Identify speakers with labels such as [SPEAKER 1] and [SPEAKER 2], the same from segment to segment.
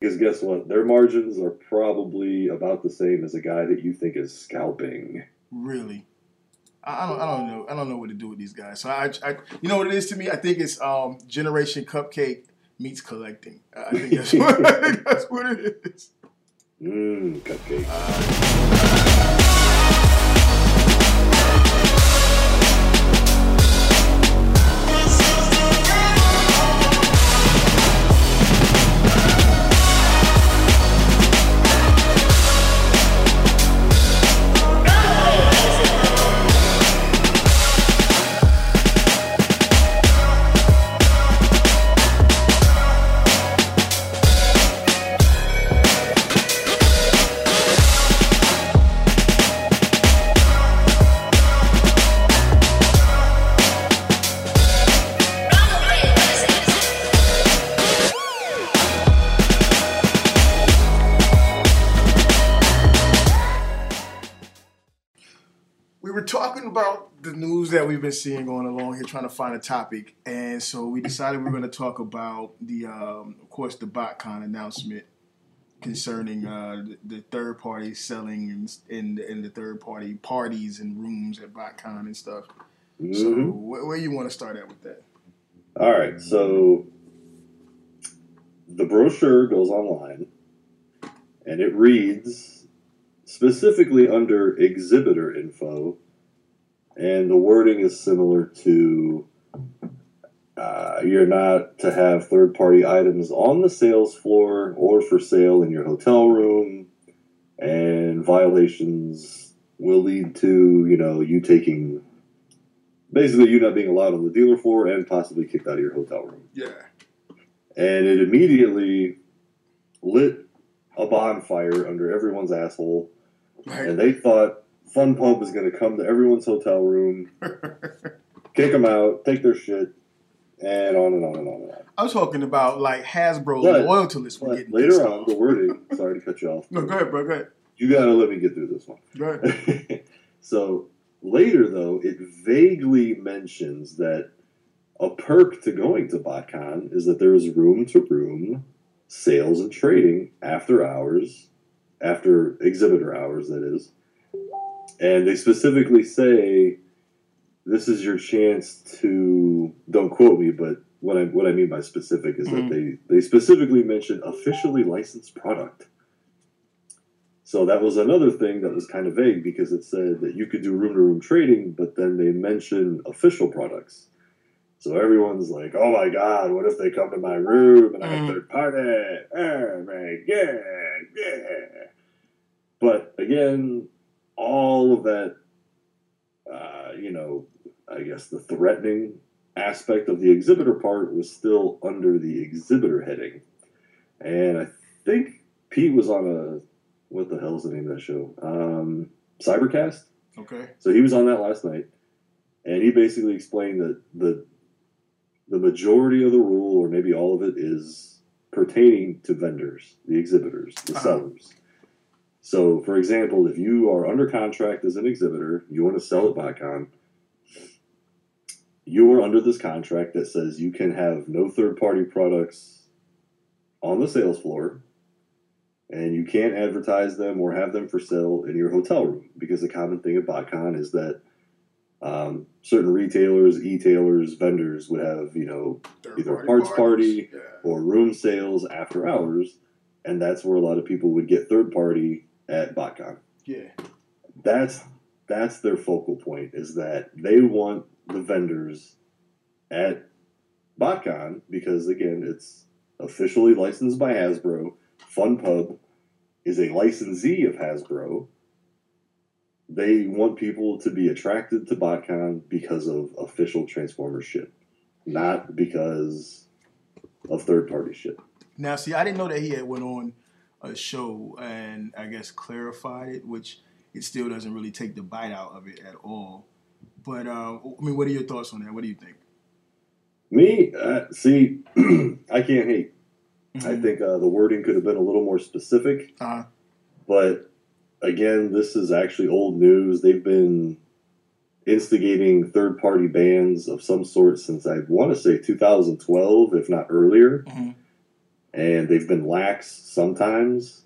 [SPEAKER 1] Because guess what? Their margins are probably about the same as a guy that you think is scalping.
[SPEAKER 2] Really. I don't, I don't know. I don't know what to do with these guys. So I, I, you know what it is to me. I think it's um, Generation Cupcake meets collecting. I think that's what, I think that's what it is.
[SPEAKER 1] Mmm, cupcake.
[SPEAKER 2] We we've been seeing going along here, trying to find a topic, and so we decided we were going to talk about the, um, of course, the BotCon announcement concerning uh, the, the third party selling and in, in the third party parties and rooms at BotCon and stuff. So
[SPEAKER 1] Mhm.
[SPEAKER 2] where, where you want to start at with that?
[SPEAKER 1] All right, so the brochure goes online and it reads specifically under exhibitor info, and the wording is similar to uh, you're not to have third party items on the sales floor or for sale in your hotel room, and violations will lead to you know you taking basically you not being allowed on the dealer floor and possibly kicked out of your hotel room.
[SPEAKER 2] Yeah.
[SPEAKER 1] And it immediately lit a bonfire under everyone's asshole,
[SPEAKER 2] Right.
[SPEAKER 1] and they thought Fun Pub is going to come to everyone's hotel room, kick them out, take their shit, and on and on and on and on.
[SPEAKER 2] I was talking about like Hasbro
[SPEAKER 1] But-
[SPEAKER 2] loyalty list.
[SPEAKER 1] But later on, the wording. Sorry to cut you off.
[SPEAKER 2] No, go ahead, bro. Go ahead.
[SPEAKER 1] You got to let me get through this one.
[SPEAKER 2] Go ahead.
[SPEAKER 1] so later, though, it vaguely mentions that a perk to going to BotCon is that there is room to room sales and trading after hours, after exhibitor hours, that is. And they specifically say this is your chance to don't quote me, but what I what I mean by specific is
[SPEAKER 2] Mhm.
[SPEAKER 1] that they they specifically mention officially licensed product. So that was another thing that was kind of vague because it said that you could do room to room trading, but then they mention official products. So everyone's like, "Oh my god, what if they come to my room and I have
[SPEAKER 2] Mhm.
[SPEAKER 1] third party? Oh my god, yeah!" But again, all of that, uh, you know, I guess the threatening aspect of the exhibitor part was still under the exhibitor heading, and I think Pete was on a what the hell is the name of that show? Um, Cybercast.
[SPEAKER 2] Okay.
[SPEAKER 1] So he was on that last night, and he basically explained that the the majority of the rule, or maybe all of it, is pertaining to vendors, the exhibitors, the
[SPEAKER 2] Uh-huh.
[SPEAKER 1] sellers. So, for example, if you are under contract as an exhibitor, you want to sell at BotCon, you are under this contract that says you can have no third party products on the sales floor, and you can't advertise them or have them for sale in your hotel room because the common thing at BotCon is that um, certain retailers, e-tailers, vendors would have you know Either a parts
[SPEAKER 2] parties.
[SPEAKER 1] party or room sales after hours, and that's where a lot of people would get third party at BotCon.
[SPEAKER 2] Yeah.
[SPEAKER 1] That's that's their focal point is that they want the vendors at BotCon because again it's officially licensed by Hasbro. FunPub is a licensee of Hasbro. They want people to be attracted to BotCon because of official Transformers shit, not because of third party shit.
[SPEAKER 2] Now, see, I didn't know that he had went on a show and I guess clarified it, which it still doesn't really take the bite out of it at all. But uh, I mean, what are your thoughts on that? What do you think?
[SPEAKER 1] Me, uh, see, I can't hate. I
[SPEAKER 2] Mhm.
[SPEAKER 1] think uh, the wording could have been a little more specific,
[SPEAKER 2] Uh,
[SPEAKER 1] but again, this is actually old news. They've been instigating third party bans of some sort since I want to say 2012, if not earlier.
[SPEAKER 2] mhm.
[SPEAKER 1] And they've been lax sometimes.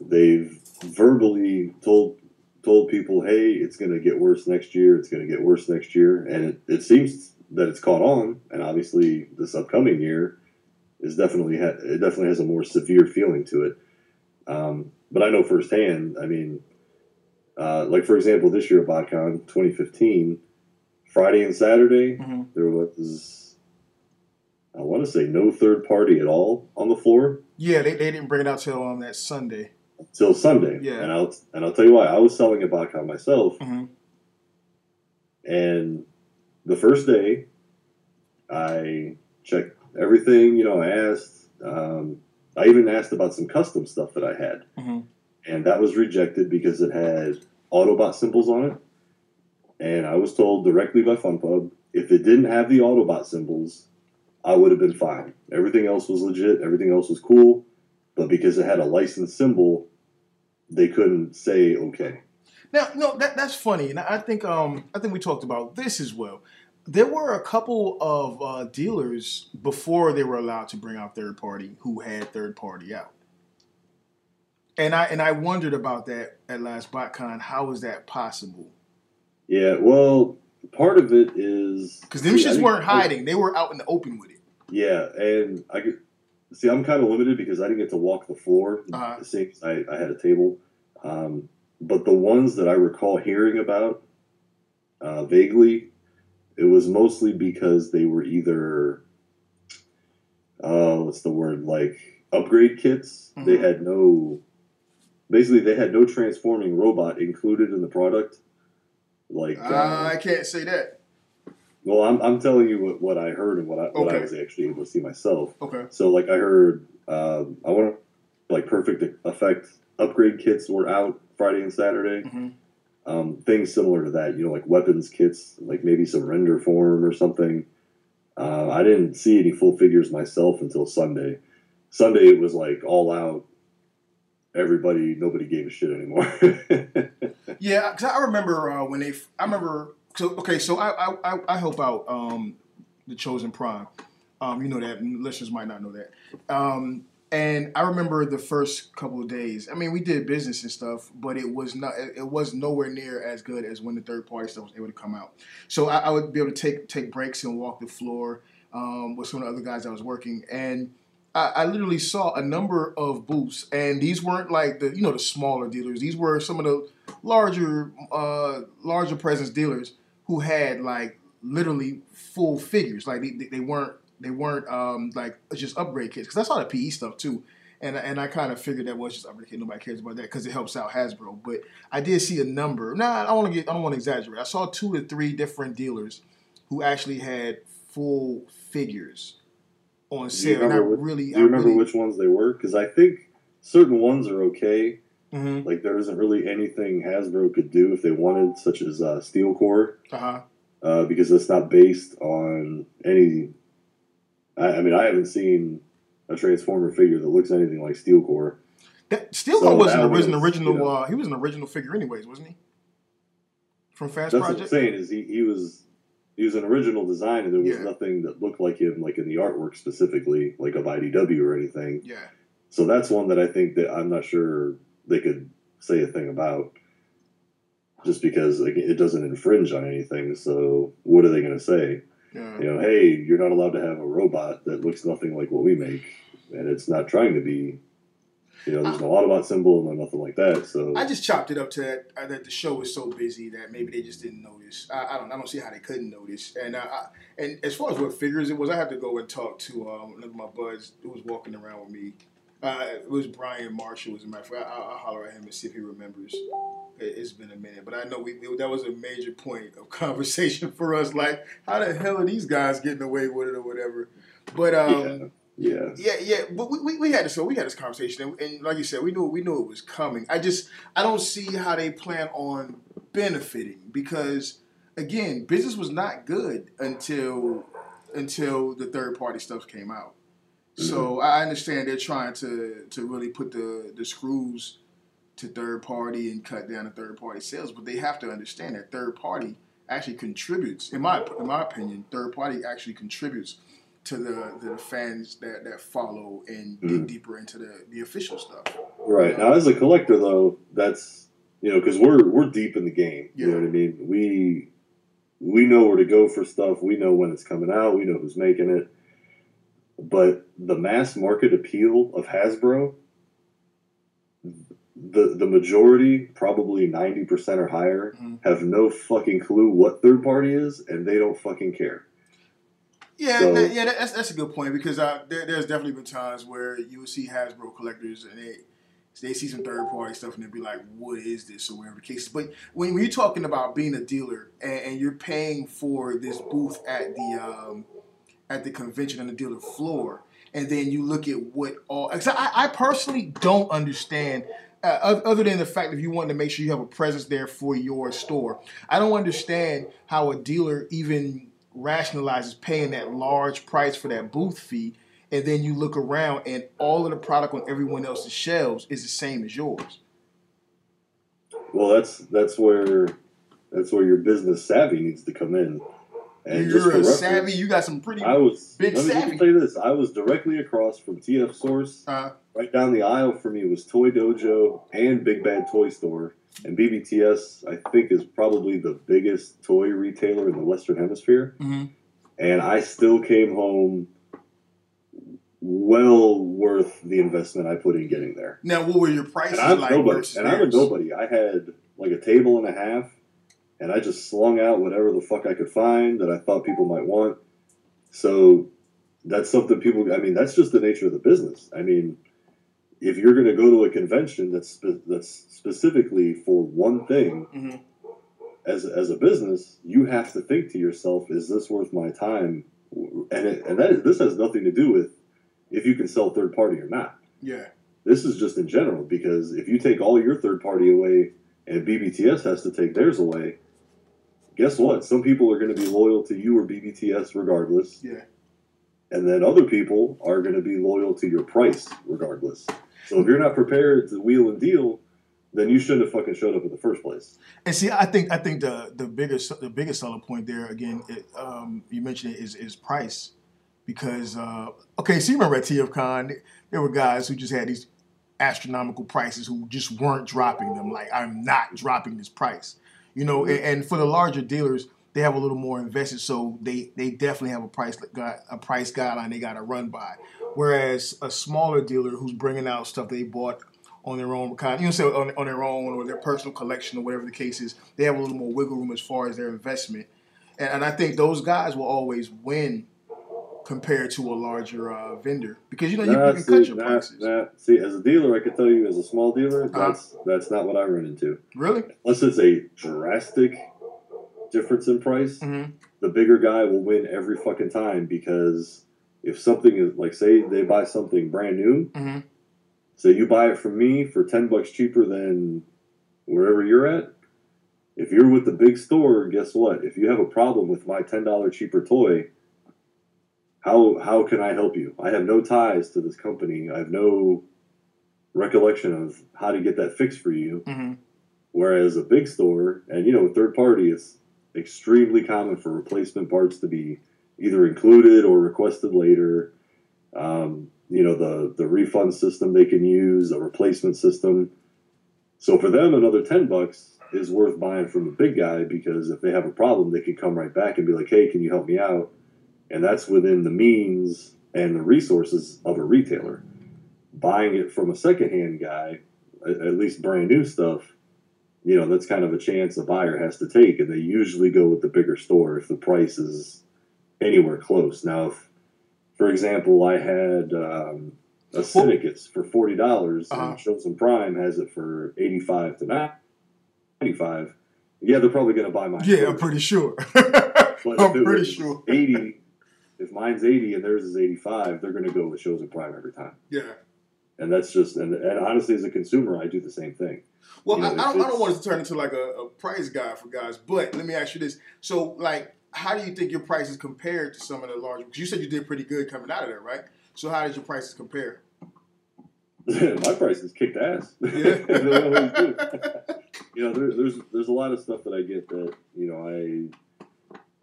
[SPEAKER 1] They've verbally told told people, "Hey, it's going to get worse next year. It's going to get worse next year," and it, it seems that it's caught on. And obviously, this upcoming year is definitely ha- it definitely has a more severe feeling to it. Um, but I know firsthand. I mean, uh, like for example, this year at BotCon 2015, Friday and Saturday,
[SPEAKER 2] Mhm.
[SPEAKER 1] there was I want to say no third party at all on the floor
[SPEAKER 2] Yeah, they, they didn't bring it out till um, that Sunday.
[SPEAKER 1] till Sunday.
[SPEAKER 2] Yeah.
[SPEAKER 1] And I'll and I'll tell you why. I was selling BotCon myself,
[SPEAKER 2] Mhm.
[SPEAKER 1] and the first day, I checked everything. You know, I asked. Um, I even asked about some custom stuff that I had,
[SPEAKER 2] Mhm.
[SPEAKER 1] and that was rejected because it had Autobot symbols on it. And I was told directly by FunPub if it didn't have the Autobot symbols, I would have been fine. Everything else was legit. Everything else was cool, but because it had a licensed symbol, they couldn't say okay.
[SPEAKER 2] Now, no, that that's funny, and I think um I think we talked about this as well. There were a couple of uh, dealers before they were allowed to bring out third party who had third party out, and I and I wondered about that at last BotCon. How is that possible?
[SPEAKER 1] Yeah, well, part of it is
[SPEAKER 2] Because them shits weren't hiding; they were out in the open with it.
[SPEAKER 1] Yeah, and I get see. I'm kind of limited because I didn't get to walk the floor.
[SPEAKER 2] Uh-huh.
[SPEAKER 1] I, I had a table, um, but the ones that I recall hearing about uh, vaguely, it was mostly because they were either, uh, what's the word like upgrade kits. They
[SPEAKER 2] Mhm.
[SPEAKER 1] had no, basically they had no transforming robot included in the product. Like, uh,
[SPEAKER 2] I can't say that.
[SPEAKER 1] Well, I'm, I'm telling you what, what I heard and what I what I was actually able to see myself.
[SPEAKER 2] Okay.
[SPEAKER 1] So like I heard, um, I want to, like Perfect Effect upgrade kits were out Friday and Saturday.
[SPEAKER 2] Mhm.
[SPEAKER 1] Um, things similar to that, you know, like weapons kits, like maybe some render form or something. Uh, I didn't see any full figures myself until Sunday. Sunday it was like all out. Everybody, nobody gave a shit anymore.
[SPEAKER 2] Yeah, because I remember uh, when they. I remember. So okay, so I I, I, help out um, the Chosen Prime. Um, you know that listeners might not know that. Um, and I remember the first couple of days. I mean, we did business and stuff, but it was not. It it was nowhere near as good as when the third party stuff was able to come out. So I, I would be able to take take breaks and walk the floor um, with some of the other guys I was working, and I, I literally saw a number of booths, and these weren't like the you know the smaller dealers. These were some of the larger uh, larger presence dealers who had like literally full figures. Like they, they- weren't they weren't um, like just upgrade kits because I saw the PE stuff too. And, and I kind of figured that was just upgrade kit. Nobody cares about that because it helps out Hasbro. But I did see a number. Nah, I don't want to get. I don't want to exaggerate. I saw two to three different dealers who actually had full figures on
[SPEAKER 1] Do you
[SPEAKER 2] sale. And I
[SPEAKER 1] remember, which,
[SPEAKER 2] really,
[SPEAKER 1] do you
[SPEAKER 2] I
[SPEAKER 1] remember
[SPEAKER 2] really,
[SPEAKER 1] which ones they were? Because I think certain ones are okay.
[SPEAKER 2] Mhm.
[SPEAKER 1] Like there isn't really anything Hasbro could do if they wanted, such as uh, Steel Core,
[SPEAKER 2] Uh-huh.
[SPEAKER 1] uh, because it's not based on any. I, I mean, I haven't seen a Transformer figure that looks anything like Steel Core.
[SPEAKER 2] That Steel
[SPEAKER 1] So
[SPEAKER 2] was an
[SPEAKER 1] was,
[SPEAKER 2] original.
[SPEAKER 1] you know-
[SPEAKER 2] uh, he was an original figure, anyways, wasn't he? From Fast
[SPEAKER 1] That's what I'm saying is he, he was he was an original design, and there was
[SPEAKER 2] Yeah.
[SPEAKER 1] nothing that looked like him, like in the artwork specifically, like of IDW or anything.
[SPEAKER 2] Yeah.
[SPEAKER 1] So that's one that I think that I'm not sure they could say a thing about, just because like, it doesn't infringe on anything. So what are they going to say?
[SPEAKER 2] Yeah.
[SPEAKER 1] You know, hey, you're not allowed to have a robot that looks nothing like what we make, and it's not trying to be. You know, there's no Autobot symbol, no nothing like that. So
[SPEAKER 2] I just chopped it up to that, uh, that the show was so busy that maybe they just didn't notice. I, I don't. I don't see how they couldn't notice. And uh, I, and as far as what figures it was, I had to go and talk to um, one of my buds who was walking around with me. Uh, it was Brian Marshall. As a matter of fact, I, I'll holler at him and see if he remembers. It, it's been a minute, but I know we, we that was a major point of conversation for us. Like, how the hell are these guys getting away with it or whatever? But um,
[SPEAKER 1] yeah, yeah.
[SPEAKER 2] yeah, yeah, but we, we, we had this so we had this conversation, and, and like you said, we knew we knew it was coming. I just I don't see how they plan on benefiting because again, business was not good until until the third party stuff came out. So I understand they're trying to to really put the the screws to third party and cut down the third party sales, but they have to understand that third party actually contributes, in my in my opinion, third party actually contributes to the the fans that that follow and dig
[SPEAKER 1] Mhm.
[SPEAKER 2] deeper into the the official stuff.
[SPEAKER 1] Right now, as a collector, though, that's you know because we're we're deep in the game. You know what I mean? We we know where to go for stuff. We know when it's coming out. We know who's making it. But the mass market appeal of Hasbro, the the majority, probably ninety percent or higher,
[SPEAKER 2] Mhm.
[SPEAKER 1] have no fucking clue what third party is, and they don't fucking care.
[SPEAKER 2] Yeah,
[SPEAKER 1] So-
[SPEAKER 2] that- yeah, that's that's a good point because uh, there, there's definitely been times where you would see Hasbro collectors and they they see some third party stuff and they'd be like, "What is this?" or whatever the case is. But when, when you're talking about being a dealer and, and you're paying for this booth at the um, at the convention on the dealer floor, and then you look at what all. I, I personally don't understand. Uh, other than the fact that you want to make sure you have a presence there for your store, I don't understand how a dealer even rationalizes paying that large price for that booth fee, and then you look around and all of the product on everyone else's shelves is the same as yours.
[SPEAKER 1] Well, that's that's where that's where your business savvy needs to come in. And
[SPEAKER 2] You're a
[SPEAKER 1] reference,
[SPEAKER 2] savvy. You got some pretty.
[SPEAKER 1] I was
[SPEAKER 2] Big
[SPEAKER 1] let me, let
[SPEAKER 2] savvy.
[SPEAKER 1] me you this. I was directly across from TF Source.
[SPEAKER 2] Uh,
[SPEAKER 1] Right down the aisle for me was Toy Dojo and Big Bad Toy Store. And BBTS, I think, is probably the biggest toy retailer in the Western Hemisphere.
[SPEAKER 2] mhm.
[SPEAKER 1] And I still came home well worth the investment I put in getting there.
[SPEAKER 2] Now, what were your prices
[SPEAKER 1] And I'm
[SPEAKER 2] like
[SPEAKER 1] nobody. And I'm a nobody. I had like a table and a half, and I just slung out whatever the fuck I could find that I thought people might want. So that's something people. I mean, that's just the nature of the business. I mean, if you're going to go to a convention that's spe- that's specifically for one thing,
[SPEAKER 2] Mhm.
[SPEAKER 1] as as a business, you have to think to yourself, "Is this worth my time?" And it, and that this has nothing to do with if you can sell third party or not
[SPEAKER 2] Yeah.
[SPEAKER 1] this is just in general because if you take all your third party away and BBTS has to take theirs away, guess what? Some people are going to be loyal to you or BBTS regardless,
[SPEAKER 2] Yeah.
[SPEAKER 1] and then other people are going to be loyal to your price regardless. So if you're not prepared to wheel and deal, then you shouldn't have fucking showed up in the first place.
[SPEAKER 2] And see, I think I think the the biggest the biggest selling point there again, it, um, you mentioned it is is price, because uh, okay, so you remember at TFCon, there were guys who just had these astronomical prices who just weren't dropping them. Like I'm not dropping this price, you know. Mm-hmm. And, and for the larger dealers, they have a little more invested, so they they definitely have a price gu- a price guideline they got to run by. Whereas a smaller dealer who's bringing out stuff they bought on their own kind, you know, say on, on their own or their personal collection or whatever the case is, they have a little more wiggle room as far as their investment. And, and I think those guys will always win compared to a larger uh, vendor because you know you,
[SPEAKER 1] Nah,
[SPEAKER 2] you can
[SPEAKER 1] see,
[SPEAKER 2] cut your
[SPEAKER 1] nah,
[SPEAKER 2] prices.
[SPEAKER 1] nah. See, as a dealer, I can tell you, as a small dealer,
[SPEAKER 2] Uh-huh.
[SPEAKER 1] that's that's not what I run into.
[SPEAKER 2] Really?
[SPEAKER 1] Unless it's a drastic difference in price,
[SPEAKER 2] Mm-hmm.
[SPEAKER 1] the bigger guy will win every fucking time because if something is like say they buy something brand new,
[SPEAKER 2] Mm-hmm.
[SPEAKER 1] say you buy it from me for ten bucks cheaper than wherever you're at. If you're with the big store, guess what? If you have a problem with my ten dollar cheaper toy, how how can I help you? I have no ties to this company. I have no recollection of how to get that fixed for you.
[SPEAKER 2] Mm-hmm.
[SPEAKER 1] Whereas a big store, and you know, third party, it's extremely common for replacement parts to be either included or requested later. Um, you know, the the refund system they can use, a replacement system. So for them, another ten bucks is worth buying from a big guy because if they have a problem, they can come right back and be like, "Hey, can you help me out?" And that's within the means and the resources of a retailer. Buying it from a secondhand guy, at least brand new stuff, you know that's kind of a chance a buyer has to take and they usually go with the bigger store if the price is anywhere close now if for example i had um, a syndicates for $40
[SPEAKER 2] Uh-huh.
[SPEAKER 1] and chosen prime has it for 85 to 95 yeah they're probably going to buy mine
[SPEAKER 2] Yeah, I'm pretty sure.
[SPEAKER 1] But
[SPEAKER 2] I'm pretty sure.
[SPEAKER 1] 80 if mine's 80 and theirs is 85 they're going to go with chosen prime every time
[SPEAKER 2] Yeah.
[SPEAKER 1] and that's just and, and honestly as a consumer i do the same thing
[SPEAKER 2] Well,
[SPEAKER 1] You
[SPEAKER 2] I,
[SPEAKER 1] know,
[SPEAKER 2] I,
[SPEAKER 1] if
[SPEAKER 2] don't, I don't want it to turn into like a, a price guide for guys, but let me ask you this: so, like, how do you think your prices compared to some of the larger? Because you said you did pretty good coming out of there, right? So, how did your prices compare?
[SPEAKER 1] my prices kicked ass.
[SPEAKER 2] Yeah.
[SPEAKER 1] They always do. you know, there, there's there's a lot of stuff that I get that you know I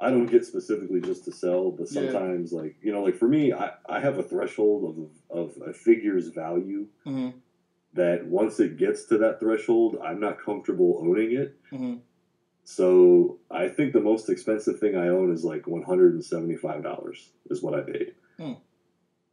[SPEAKER 1] I don't get specifically just to sell, but
[SPEAKER 2] Yeah.
[SPEAKER 1] sometimes like you know, like for me, I, I have a threshold of of a figure's value
[SPEAKER 2] hmm
[SPEAKER 1] that once it gets to that threshold, I'm not comfortable owning it.
[SPEAKER 2] hmm
[SPEAKER 1] So I think the most expensive thing I own is like one hundred and seventy five dollars is what I paid.
[SPEAKER 2] Hmm.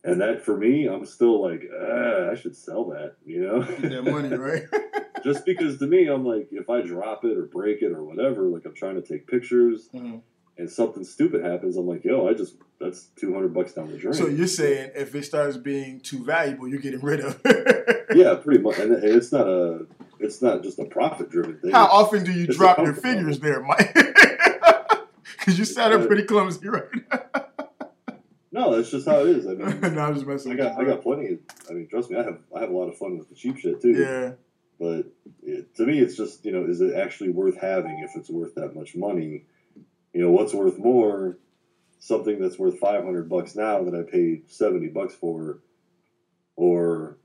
[SPEAKER 1] And that for me, I'm still like, ah, I should sell that, you know?
[SPEAKER 2] That money, right?
[SPEAKER 1] Just because to me, I'm like, if I drop it or break it or whatever, like I'm trying to take pictures
[SPEAKER 2] Mhm.
[SPEAKER 1] And something stupid happens, I'm like, yo, I just, that's 200 bucks down the drain.
[SPEAKER 2] So you're saying if it starts being too valuable, you're getting rid of it.
[SPEAKER 1] yeah, pretty much. And it's not a, it's not just a profit driven thing.
[SPEAKER 2] How often do you
[SPEAKER 1] It's
[SPEAKER 2] drop your figures there, Mike? Because you sounded pretty clumsy right
[SPEAKER 1] No, that's just how it is. I
[SPEAKER 2] now.
[SPEAKER 1] mean,
[SPEAKER 2] no, I'm just messing
[SPEAKER 1] I got,
[SPEAKER 2] you.
[SPEAKER 1] I got plenty of, I mean, trust me, I have, I have a lot of fun with the cheap shit too.
[SPEAKER 2] Yeah.
[SPEAKER 1] But it, to me, it's just you know, is it actually worth having if it's worth that much money? You know, what's worth more? Something that's worth five hundred bucks now that I paid seventy bucks for, or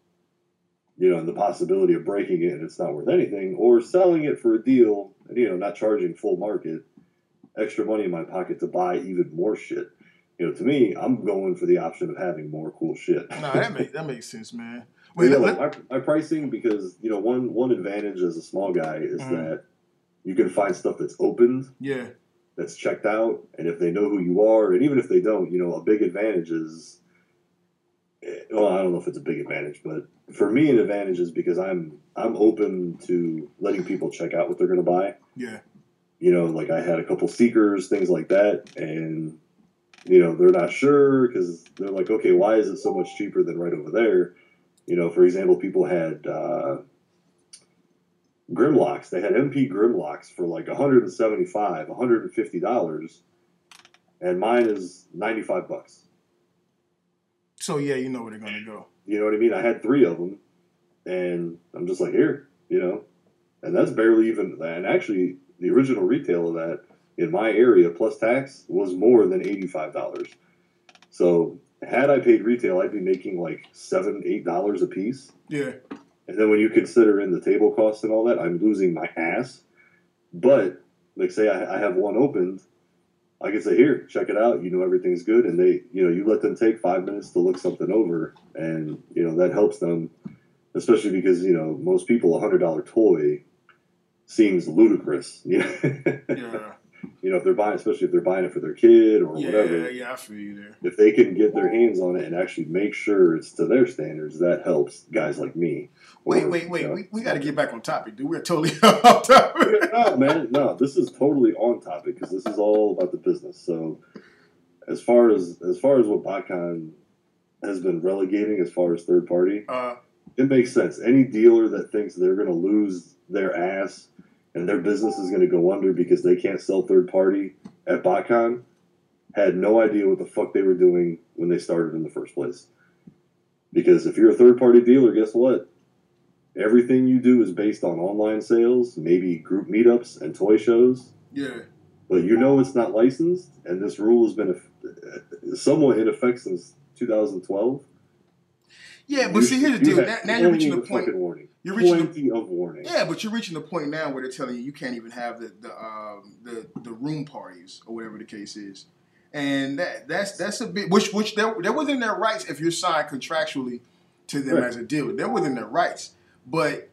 [SPEAKER 1] you know, and the possibility of breaking it and it's not worth anything, or selling it for a deal and you know, not charging full market, extra money in my pocket to buy even more shit. You know, to me, I'm going for the option of having more cool shit.
[SPEAKER 2] No, that makes that makes sense, man. Wait,
[SPEAKER 1] yeah,
[SPEAKER 2] let-
[SPEAKER 1] like my, my pricing because you know one one advantage as a small guy is
[SPEAKER 2] Mhm.
[SPEAKER 1] that you can find stuff that's opened,
[SPEAKER 2] yeah,
[SPEAKER 1] that's checked out, and if they know who you are, and even if they don't, you know, a big advantage is. eh, Well, I don't know if it's a big advantage, but for me, an advantage is because I'm I'm open to letting people check out what they're going to buy.
[SPEAKER 2] yeah,
[SPEAKER 1] You know, like I had a couple seekers, things like that, and you know they're not sure because they're like, okay, why is it so much cheaper than right over there? You know, for example, people had uh, Grimlocks. They had MP Grimlocks for like 175 $150, and mine is 95 bucks.
[SPEAKER 2] So yeah, you know where they're gonna go.
[SPEAKER 1] You know what I mean? I had three of them, and I'm just like, here, you know, and that's barely even. And actually, the original retail of that in my area plus tax was more than $85. So had I paid retail, I'd be making like seven, eight dollars a piece.
[SPEAKER 2] Yeah,
[SPEAKER 1] And then when you consider in the table costs and all that, I'm losing my ass. But like, say I, I have one opened, I can say, "Here, check it out. You know everything's good." And they, you know, you let them take five minutes to look something over, and you know that helps them, especially because you know most people a hundred dollar toy seems ludicrous. You know,
[SPEAKER 2] yeah,
[SPEAKER 1] you know if they're buying, especially if they're buying it for their kid or
[SPEAKER 2] yeah,
[SPEAKER 1] whatever
[SPEAKER 2] yeah. I feel you there.
[SPEAKER 1] if they can get their hands on it and actually make sure it's to their standards, that helps guys like me.
[SPEAKER 2] Wait,
[SPEAKER 1] Or,
[SPEAKER 2] wait, wait.
[SPEAKER 1] you know,
[SPEAKER 2] we we got to get back on topic, dude. We're totally off topic.
[SPEAKER 1] no, man, no. This is totally on topic because this is all about the business. So, as far as as far as what BotCon has been relegating, as far as third party,
[SPEAKER 2] Uh,
[SPEAKER 1] it makes sense. Any dealer that thinks they're going to lose their ass and their business is going to go under because they can't sell third party at BotCon had no idea what the fuck they were doing when they started in the first place. Because if you're a third party dealer, guess what? Everything you do is based on online sales, maybe group meetups and toy shows,
[SPEAKER 2] yeah,
[SPEAKER 1] but you know it's not licensed, and this rule has been somewhat in effect since 2012.
[SPEAKER 2] yeah. But
[SPEAKER 1] You-
[SPEAKER 2] see, here's the deal. Now, now you're reaching the point.
[SPEAKER 1] warning.
[SPEAKER 2] You're reaching the
[SPEAKER 1] of warning.
[SPEAKER 2] Yeah, but you're reaching the point now where they're telling you you can't even have the the um, the, the room parties or whatever the case is, and that that's that's a bit which which they're, they're within their rights if you're signed contractually to them
[SPEAKER 1] Right.
[SPEAKER 2] as a dealer. They're within their rights, but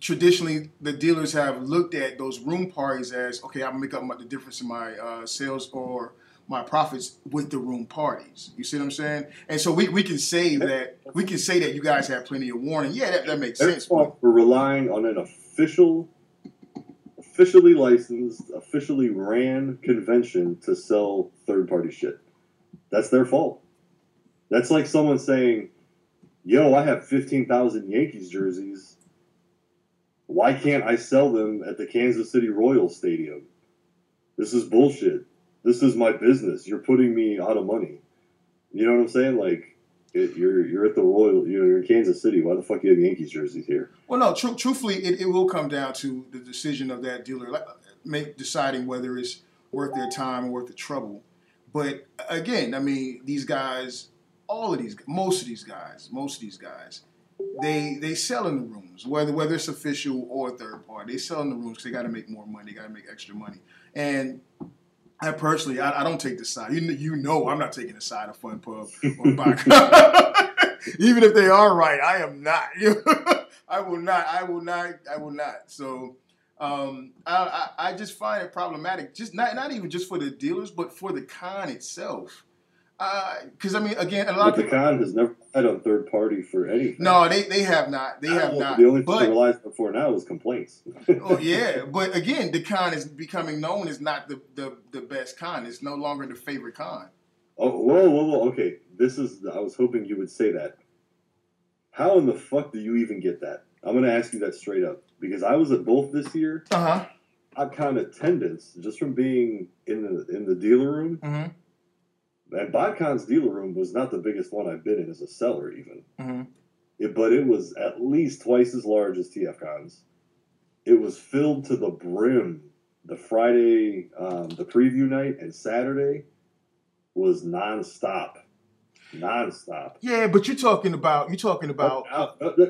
[SPEAKER 2] traditionally the dealers have looked at those room parties as okay, I'm make up my, the difference in my uh, sales or my profits with the room parties. You see what I'm saying? And so we, we can say that we can say that you guys have plenty of warning. Yeah, that, that makes sense.
[SPEAKER 1] for relying on an official, officially licensed, officially ran convention to sell third party shit. That's their fault. That's like someone saying, "Yo, I have fifteen thousand Yankees jerseys. Why can't I sell them at the Kansas City Royals Stadium? This is bullshit. This is my business. You're putting me out of money. You know what I'm saying? Like." It, you're you're at the Royal. You're in Kansas City. Why the fuck you have Yankees jerseys here?
[SPEAKER 2] Well, no. Tru- truthfully, it, it will come down to the decision of that dealer, like, make deciding whether it's worth their time or worth the trouble. But again, I mean, these guys, all of these, most of these guys, most of these guys, they they sell in the rooms, whether whether it's official or third party. They sell in the rooms because they got to make more money. They got to make extra money, and I personally, I, I don't take the side. You, you know, I'm not taking the side of Fun Pub or Bacon. Even if they are right, I am not. I will not. I will not. I will not. So um, I, I, I just find it problematic. Just not not even just for the dealers, but for the con itself. Because uh, I mean, again, a lot
[SPEAKER 1] but
[SPEAKER 2] of
[SPEAKER 1] the con has never had a third party for anything.
[SPEAKER 2] no, they they have not. They have not.
[SPEAKER 1] The only thing
[SPEAKER 2] but
[SPEAKER 1] it relies on for now is complaints.
[SPEAKER 2] oh yeah, but again, the con is becoming known as not the, the, the best con. It's no longer the favorite con.
[SPEAKER 1] Oh, whoa, whoa, whoa. Okay, this is. I was hoping you would say that. How in the fuck do you even get that? I'm gonna ask you that straight up because I was at both this year.
[SPEAKER 2] Uh huh.
[SPEAKER 1] I count attendance just from being in the in the dealer room.
[SPEAKER 2] Mm-hmm.
[SPEAKER 1] And BotCon's dealer room was not the biggest one I've been in as a seller, even.
[SPEAKER 2] Mm-hmm.
[SPEAKER 1] It, but it was at least twice as large as TFCon's. It was filled to the brim. The Friday, um, the preview night, and Saturday was nonstop, nonstop.
[SPEAKER 2] Yeah, but you're talking about you're talking about.
[SPEAKER 1] Uh, uh, uh, uh, uh,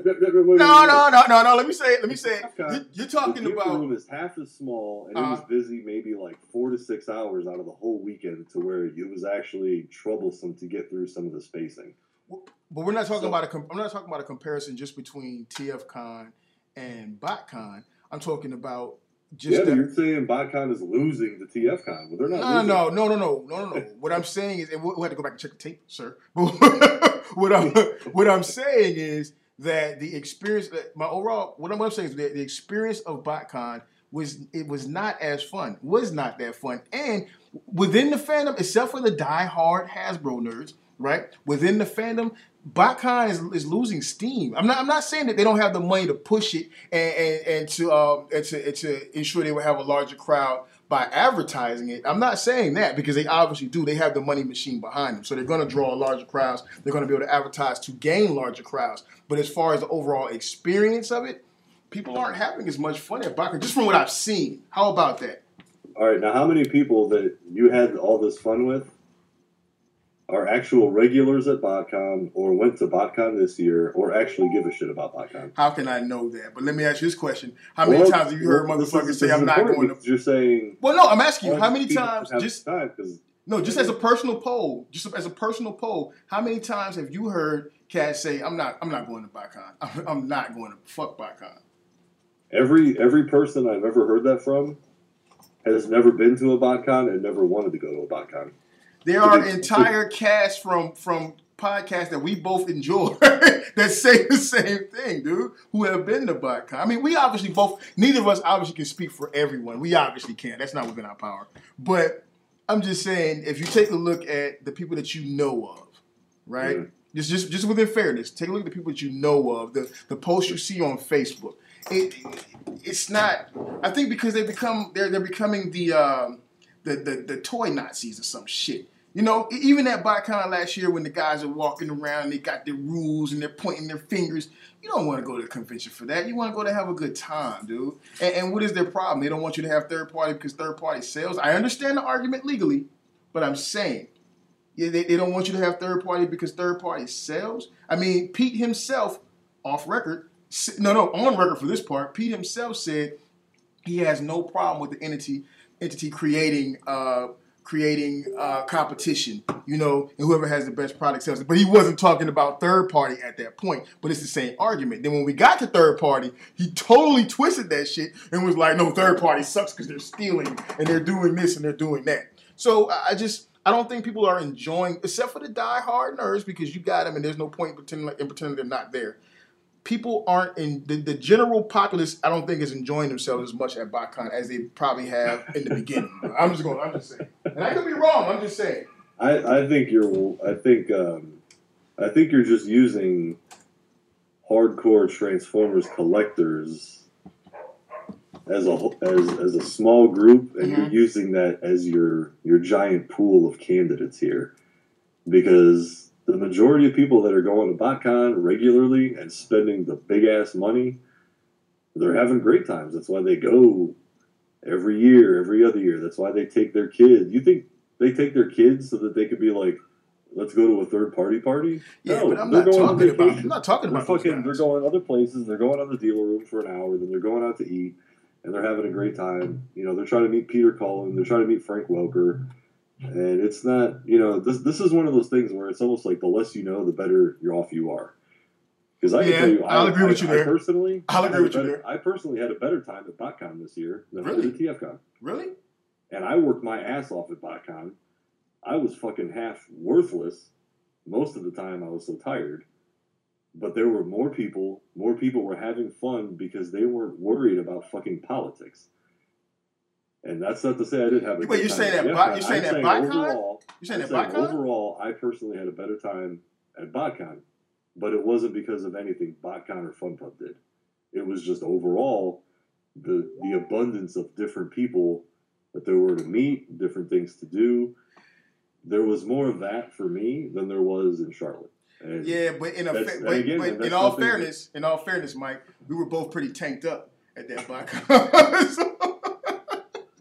[SPEAKER 2] No, no, no, no, no. Let me say it. Let me say it. You're talking
[SPEAKER 1] dealer
[SPEAKER 2] about.
[SPEAKER 1] room is half as small, and it was
[SPEAKER 2] Uh-huh.
[SPEAKER 1] busy maybe like four to six hours out of the whole weekend, to where it was actually troublesome to get through some of the spacing.
[SPEAKER 2] But we're not talking
[SPEAKER 1] So-
[SPEAKER 2] about a. com- I'm not talking about a comparison just between TFCon and BotCon. I'm talking about just.
[SPEAKER 1] yeah,
[SPEAKER 2] the-
[SPEAKER 1] you're saying BotCon is losing to TFCon. Well, they're not.
[SPEAKER 2] No,
[SPEAKER 1] losing.
[SPEAKER 2] no, no, no, no, no, no, no. What I'm saying is, and we'll, we'll have to go back and check the tape, sir. what I'm what I'm saying is that the experience, my overall, what I'm, what I'm saying is that the experience of BotCon was it was not as fun, was not that fun, and within the fandom, except for the die-hard Hasbro nerds, right? Within the fandom, BotCon is, is losing steam. I'm not I'm not saying that they don't have the money to push it and and, and to um and to, and to ensure they will have a larger crowd by advertising it. I'm not saying that because they obviously do. They have the money machine behind them. So they're going to draw larger crowds. They're going to be able to advertise to gain larger crowds. But as far as the overall experience of it, people aren't having as much fun at BotCon, just from what I've seen. How about that?
[SPEAKER 1] All right, now how many people that you had all this fun with are actual regulars at BotCon or went to BotCon this year or actually give a shit about BotCon?
[SPEAKER 2] How can I know that? But let me ask you this question. How many
[SPEAKER 1] Well,
[SPEAKER 2] times have you heard
[SPEAKER 1] well,
[SPEAKER 2] motherfuckers
[SPEAKER 1] is-
[SPEAKER 2] say, I'm not going to...
[SPEAKER 1] You're saying...
[SPEAKER 2] Well, no, I'm asking you, how many times, just
[SPEAKER 1] time
[SPEAKER 2] No, just as a personal poll, just as a personal poll, how many times have you heard cats say, "I'm not, I'm not going to BotCon. I'm, I'm not going to fuck BotCon."
[SPEAKER 1] every every person I've ever heard that from has never been to a BotCon and never wanted to go to a BotCon.
[SPEAKER 2] There are entire casts from from podcasts that we both enjoy that say the same thing, dude. Who have been to BotCon? I mean, we obviously both. Neither of us obviously can speak for everyone. We obviously can't. That's not within our power. But I'm just saying, if you take a look at the people that you know of, right?
[SPEAKER 1] Yeah.
[SPEAKER 2] Just, just, just within fairness, take a look at the people that you know of, the the posts you see on Facebook. It, it's not. I think because they become they're they're becoming the um, the, the the toy Nazis or some shit. You know, even at BotCon last year when the guys are walking around they got their rules and they're pointing their fingers, you don't want to go to the convention for that. You want to go to have a good time, dude. And, and what is their problem? They don't want you to have third party because third party sales. I understand the argument legally, but I'm saying yeah, they, they don't want you to have third party because third party sales. I mean, Pete himself, off record, no, no, on record for this part, Pete himself said he has no problem with the entity entity creating uh, creating uh, competition, you know, and whoever has the best product sells it. But he wasn't talking about third party at that point. But it's the same argument. Then when we got to third party, he totally twisted that shit and was like, "No, third party sucks because they're stealing and they're doing this and they're doing that." So I just I don't think people are enjoying, except for the die-hard nerds, because you got them and there's no point in pretending, like, in pretending they're not there people aren't in the, the general populace. I don't think is enjoying themselves as much at BotCon as they probably have in the beginning. I'm just going. I'm just saying, and I could be wrong. I'm just saying.
[SPEAKER 1] I, I think you're I think um, I think you're just using hardcore Transformers collectors as a as, as a small group, and you're
[SPEAKER 2] Mhm.
[SPEAKER 1] using that as your your giant pool of candidates here, because the majority of people that are going to BotCon regularly and spending the big ass money, they're having great times. That's why they go every year, every other year. That's why they take their kids. You think they take their kids so that they could be like, let's go to a third party party?
[SPEAKER 2] Yeah,
[SPEAKER 1] No,
[SPEAKER 2] but I'm
[SPEAKER 1] they're
[SPEAKER 2] not talking about. I'm not talking
[SPEAKER 1] They're
[SPEAKER 2] about
[SPEAKER 1] fucking. They're going other places. They're going on the dealer room for an hour. Then they're going out to eat, and they're having a great time. You know, they're trying to meet Peter Cullen, they're trying to meet Frank Welker, Mm-hmm. and it's not. You know, this this is one of those things where it's almost like the less you know, the better you're off you are. Because I can
[SPEAKER 2] Yeah,
[SPEAKER 1] tell you,
[SPEAKER 2] I'll
[SPEAKER 1] I,
[SPEAKER 2] agree with you
[SPEAKER 1] I
[SPEAKER 2] there.
[SPEAKER 1] personally,
[SPEAKER 2] I'll agree with you there.
[SPEAKER 1] I personally had a better time at BotCon this year than I
[SPEAKER 2] Really?
[SPEAKER 1] did at TFCon
[SPEAKER 2] really?
[SPEAKER 1] and I worked my ass off at BotCon. I was fucking half worthless most of the time. I was so tired, but there were more people. More people were having fun because they weren't worried about fucking politics. And that's not to say I didn't have a.
[SPEAKER 2] Wait,
[SPEAKER 1] good
[SPEAKER 2] you're
[SPEAKER 1] time
[SPEAKER 2] saying
[SPEAKER 1] at
[SPEAKER 2] that. You're saying that BotCon?
[SPEAKER 1] Overall,
[SPEAKER 2] You saying
[SPEAKER 1] I'm
[SPEAKER 2] that
[SPEAKER 1] saying
[SPEAKER 2] BotCon?
[SPEAKER 1] overall, I personally had a better time at BotCon, but it wasn't because of anything BotCon or FunPub did. It was just overall the the abundance of different people that there were to meet, different things to do. There was more of that for me than there was in Charlotte. And
[SPEAKER 2] Yeah, but in a fa- but,
[SPEAKER 1] again,
[SPEAKER 2] but in all
[SPEAKER 1] something that-
[SPEAKER 2] fairness, in all fairness, Mike, we were both pretty tanked up at that BotCon.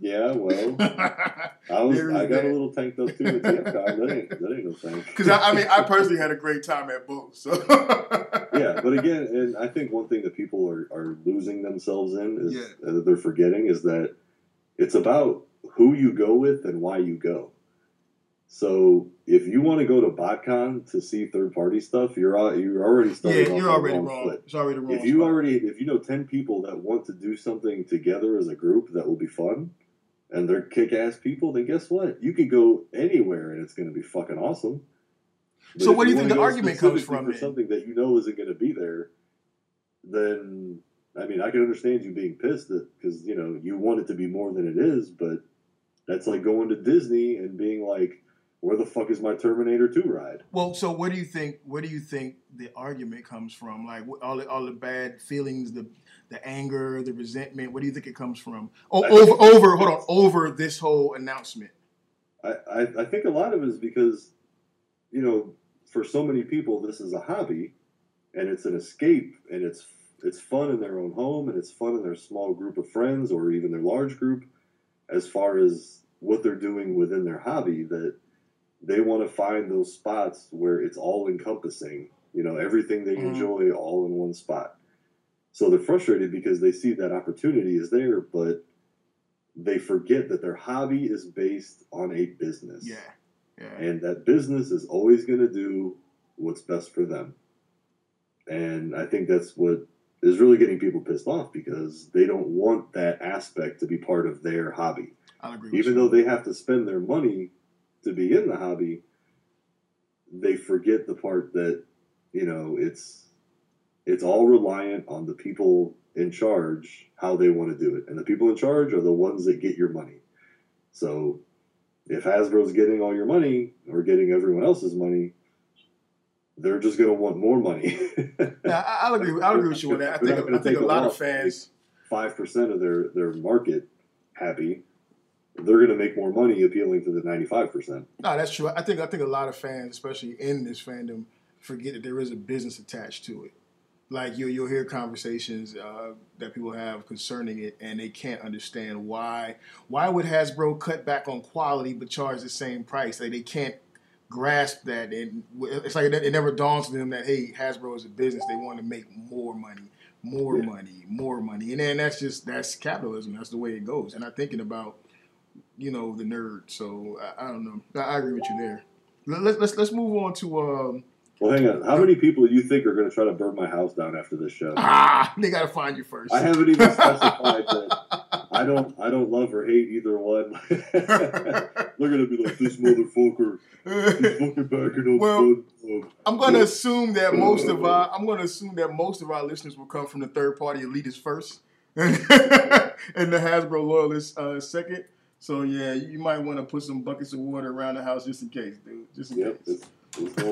[SPEAKER 1] yeah, well, I was I got a little tanked up too at TFCon. That ain't that ain't no thing.
[SPEAKER 2] Because I, I mean, I personally had a great time at both. So
[SPEAKER 1] yeah, but again, and I think one thing that people are, are losing themselves in is
[SPEAKER 2] Yeah.
[SPEAKER 1] uh, that they're forgetting is that it's about who you go with and why you go. So if you want to go to BotCon to see third party stuff, you're you're already
[SPEAKER 2] yeah,
[SPEAKER 1] starting off
[SPEAKER 2] you're
[SPEAKER 1] the
[SPEAKER 2] already
[SPEAKER 1] wrong
[SPEAKER 2] wrong. It's already wrong.
[SPEAKER 1] If you
[SPEAKER 2] spot.
[SPEAKER 1] already if you know ten people that want to do something together as a group that will be fun, and they're kick ass people, then guess what? You could go anywhere and it's going to be fucking awesome. But
[SPEAKER 2] So what do you think the argument comes from
[SPEAKER 1] For something that you know isn't going to be there, then I mean I can understand you being pissed because you know you want it to be more than it is, but that's like going to Disney and being like, "Where the fuck is my Terminator Two ride?"
[SPEAKER 2] Well, so what do you think? Where do you think the argument comes from? Like all the, all the bad feelings, the the anger, the resentment. What do you think it comes from? Oh,
[SPEAKER 1] I
[SPEAKER 2] over over hold on over this whole announcement.
[SPEAKER 1] I, I, I think a lot of it is because, you know, for so many people, this is a hobby, and it's an escape, and it's it's fun in their own home, and it's fun in their small group of friends or even their large group, as far as what they're doing within their hobby. That they want to find those spots where it's all encompassing. You know, everything they
[SPEAKER 2] Mhm.
[SPEAKER 1] enjoy all in one spot. So they're frustrated because they see that opportunity is there, but they forget that their hobby is based on a business.
[SPEAKER 2] Yeah, yeah.
[SPEAKER 1] And that business is always going to do what's best for them. And I think that's what is really getting people pissed off because they don't want that aspect to be part of their hobby.
[SPEAKER 2] I'll agree. With
[SPEAKER 1] Even though they have to spend their money to be in the hobby, they forget the part that, you know, it's it's all reliant on the people in charge how they want to do it. And the people in charge are the ones that get your money. So if Hasbro's getting all your money or getting everyone else's money, they're just going to want more money.
[SPEAKER 2] Yeah, I, I'll agree. I'll agree with you on that. I think I think a
[SPEAKER 1] a
[SPEAKER 2] lot of fans.
[SPEAKER 1] Five percent of their their market happy, they're going to make more money appealing to the ninety five percent.
[SPEAKER 2] No, that's true. I think I think a lot of fans, especially in this fandom, forget that there is a business attached to it. Like you, you'll hear conversations uh, that people have concerning it, and they can't understand why. Why would Hasbro cut back on quality but charge the same price? Like they can't grasp that, and it's like it, it never dawns on them that hey, Hasbro is a business; they want to make more money, more
[SPEAKER 1] Yeah.
[SPEAKER 2] money, more money, and then that's just that's capitalism. That's the way it goes. And I'm thinking about you know the nerd. So I, I don't know. I, I agree with you there. Let, let's let's let's move on to um.
[SPEAKER 1] Well, hang on. How many people do you think are going to try to burn my house down after this show?
[SPEAKER 2] Ah, they gotta find you first.
[SPEAKER 1] I haven't even specified that. I don't. I don't love or hate either one. They're going to be like this motherfucker. He's fucking backing up.
[SPEAKER 2] Well,
[SPEAKER 1] Fun.
[SPEAKER 2] I'm gonna assume that most of our I'm gonna assume that most of our listeners will come from the third party elitists first, and the Hasbro loyalists uh, second. So yeah, you might want to put some buckets of water around the house just in case, dude. Just in
[SPEAKER 1] Yep.
[SPEAKER 2] case.
[SPEAKER 1] It's, it's no-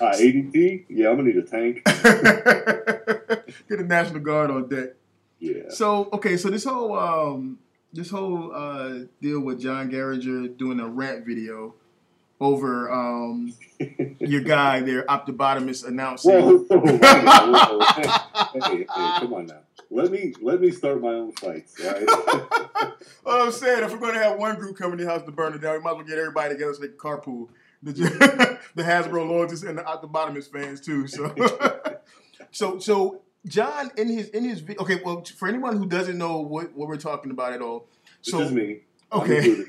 [SPEAKER 1] uh, ADT. Yeah, I'm gonna need a tank.
[SPEAKER 2] Get the National Guard on deck.
[SPEAKER 1] Yeah.
[SPEAKER 2] So okay, so this whole um this whole uh deal with John Garringer doing a rant video over um your guy there, Optibotimus announcing.
[SPEAKER 1] Whoa, whoa, whoa. Hey, hey, come on now. Let me let me start my own fights. Right.
[SPEAKER 2] What I'm saying, if we're going to have one group coming to the house to burn it down, we might as well get everybody together so they can carpool. The, the Hasbro loyalists and the Optibotimus fans too. So, so, so John in his in his okay. Well, for anyone who doesn't know what, what we're talking about at all, so
[SPEAKER 1] is me.
[SPEAKER 2] Okay.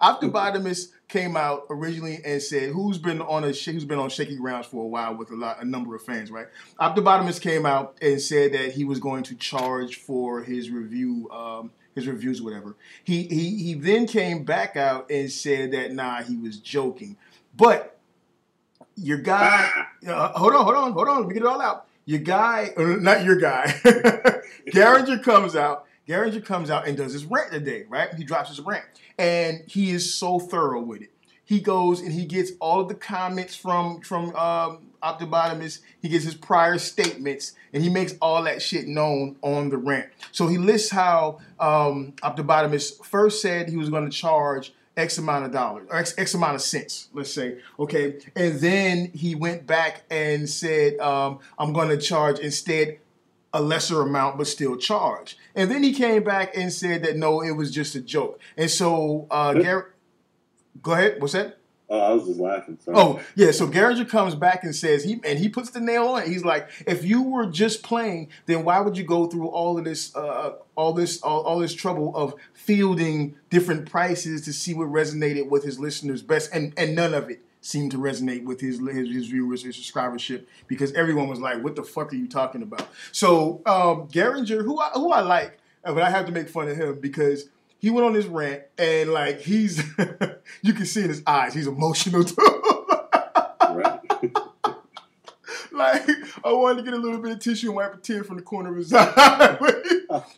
[SPEAKER 1] included.
[SPEAKER 2] Came out originally and said, "Who's been on a sh- who's been on shaky grounds for a while with a lot a number of fans, right?" Optibotimus came out and said that he was going to charge for his review, um, his reviews, whatever. He he he then came back out and said that nah, he was joking, but your guy, uh, hold on, hold on, hold on, let me get it all out. Your guy, uh, not your guy, Garringer comes out. Garringer comes out and does his rant today, right? He drops his rant, and he is so thorough with it. He goes and he gets all of the comments from from um, Optibotimus. He gets his prior statements, and he makes all that shit known on the rant. So he lists how um, Optibotimus first said he was going to charge X amount of dollars or X, X amount of cents, let's say. Okay. And then he went back and said, um, I'm going to charge instead a lesser amount, but still charge. And then he came back and said that no, it was just a joke. And so, uh, Garrett, go ahead. What's that?
[SPEAKER 1] Oh, I was just laughing. Sorry.
[SPEAKER 2] Oh yeah, so Garringer comes back and says he and he puts the nail on it. He's like, if you were just playing, then why would you go through all of this, uh, all this, all, all this trouble of fielding different prices to see what resonated with his listeners best, and and none of it seemed to resonate with his his, his viewers, his subscribership, because everyone was like, what the fuck are you talking about? So um, who I, who I like, uh, but I have to make fun of him because he went on this rant and like he's you can see in his eyes he's emotional too
[SPEAKER 1] Right.
[SPEAKER 2] like i wanted to get a little bit of tissue and wipe a tear from the corner of his eye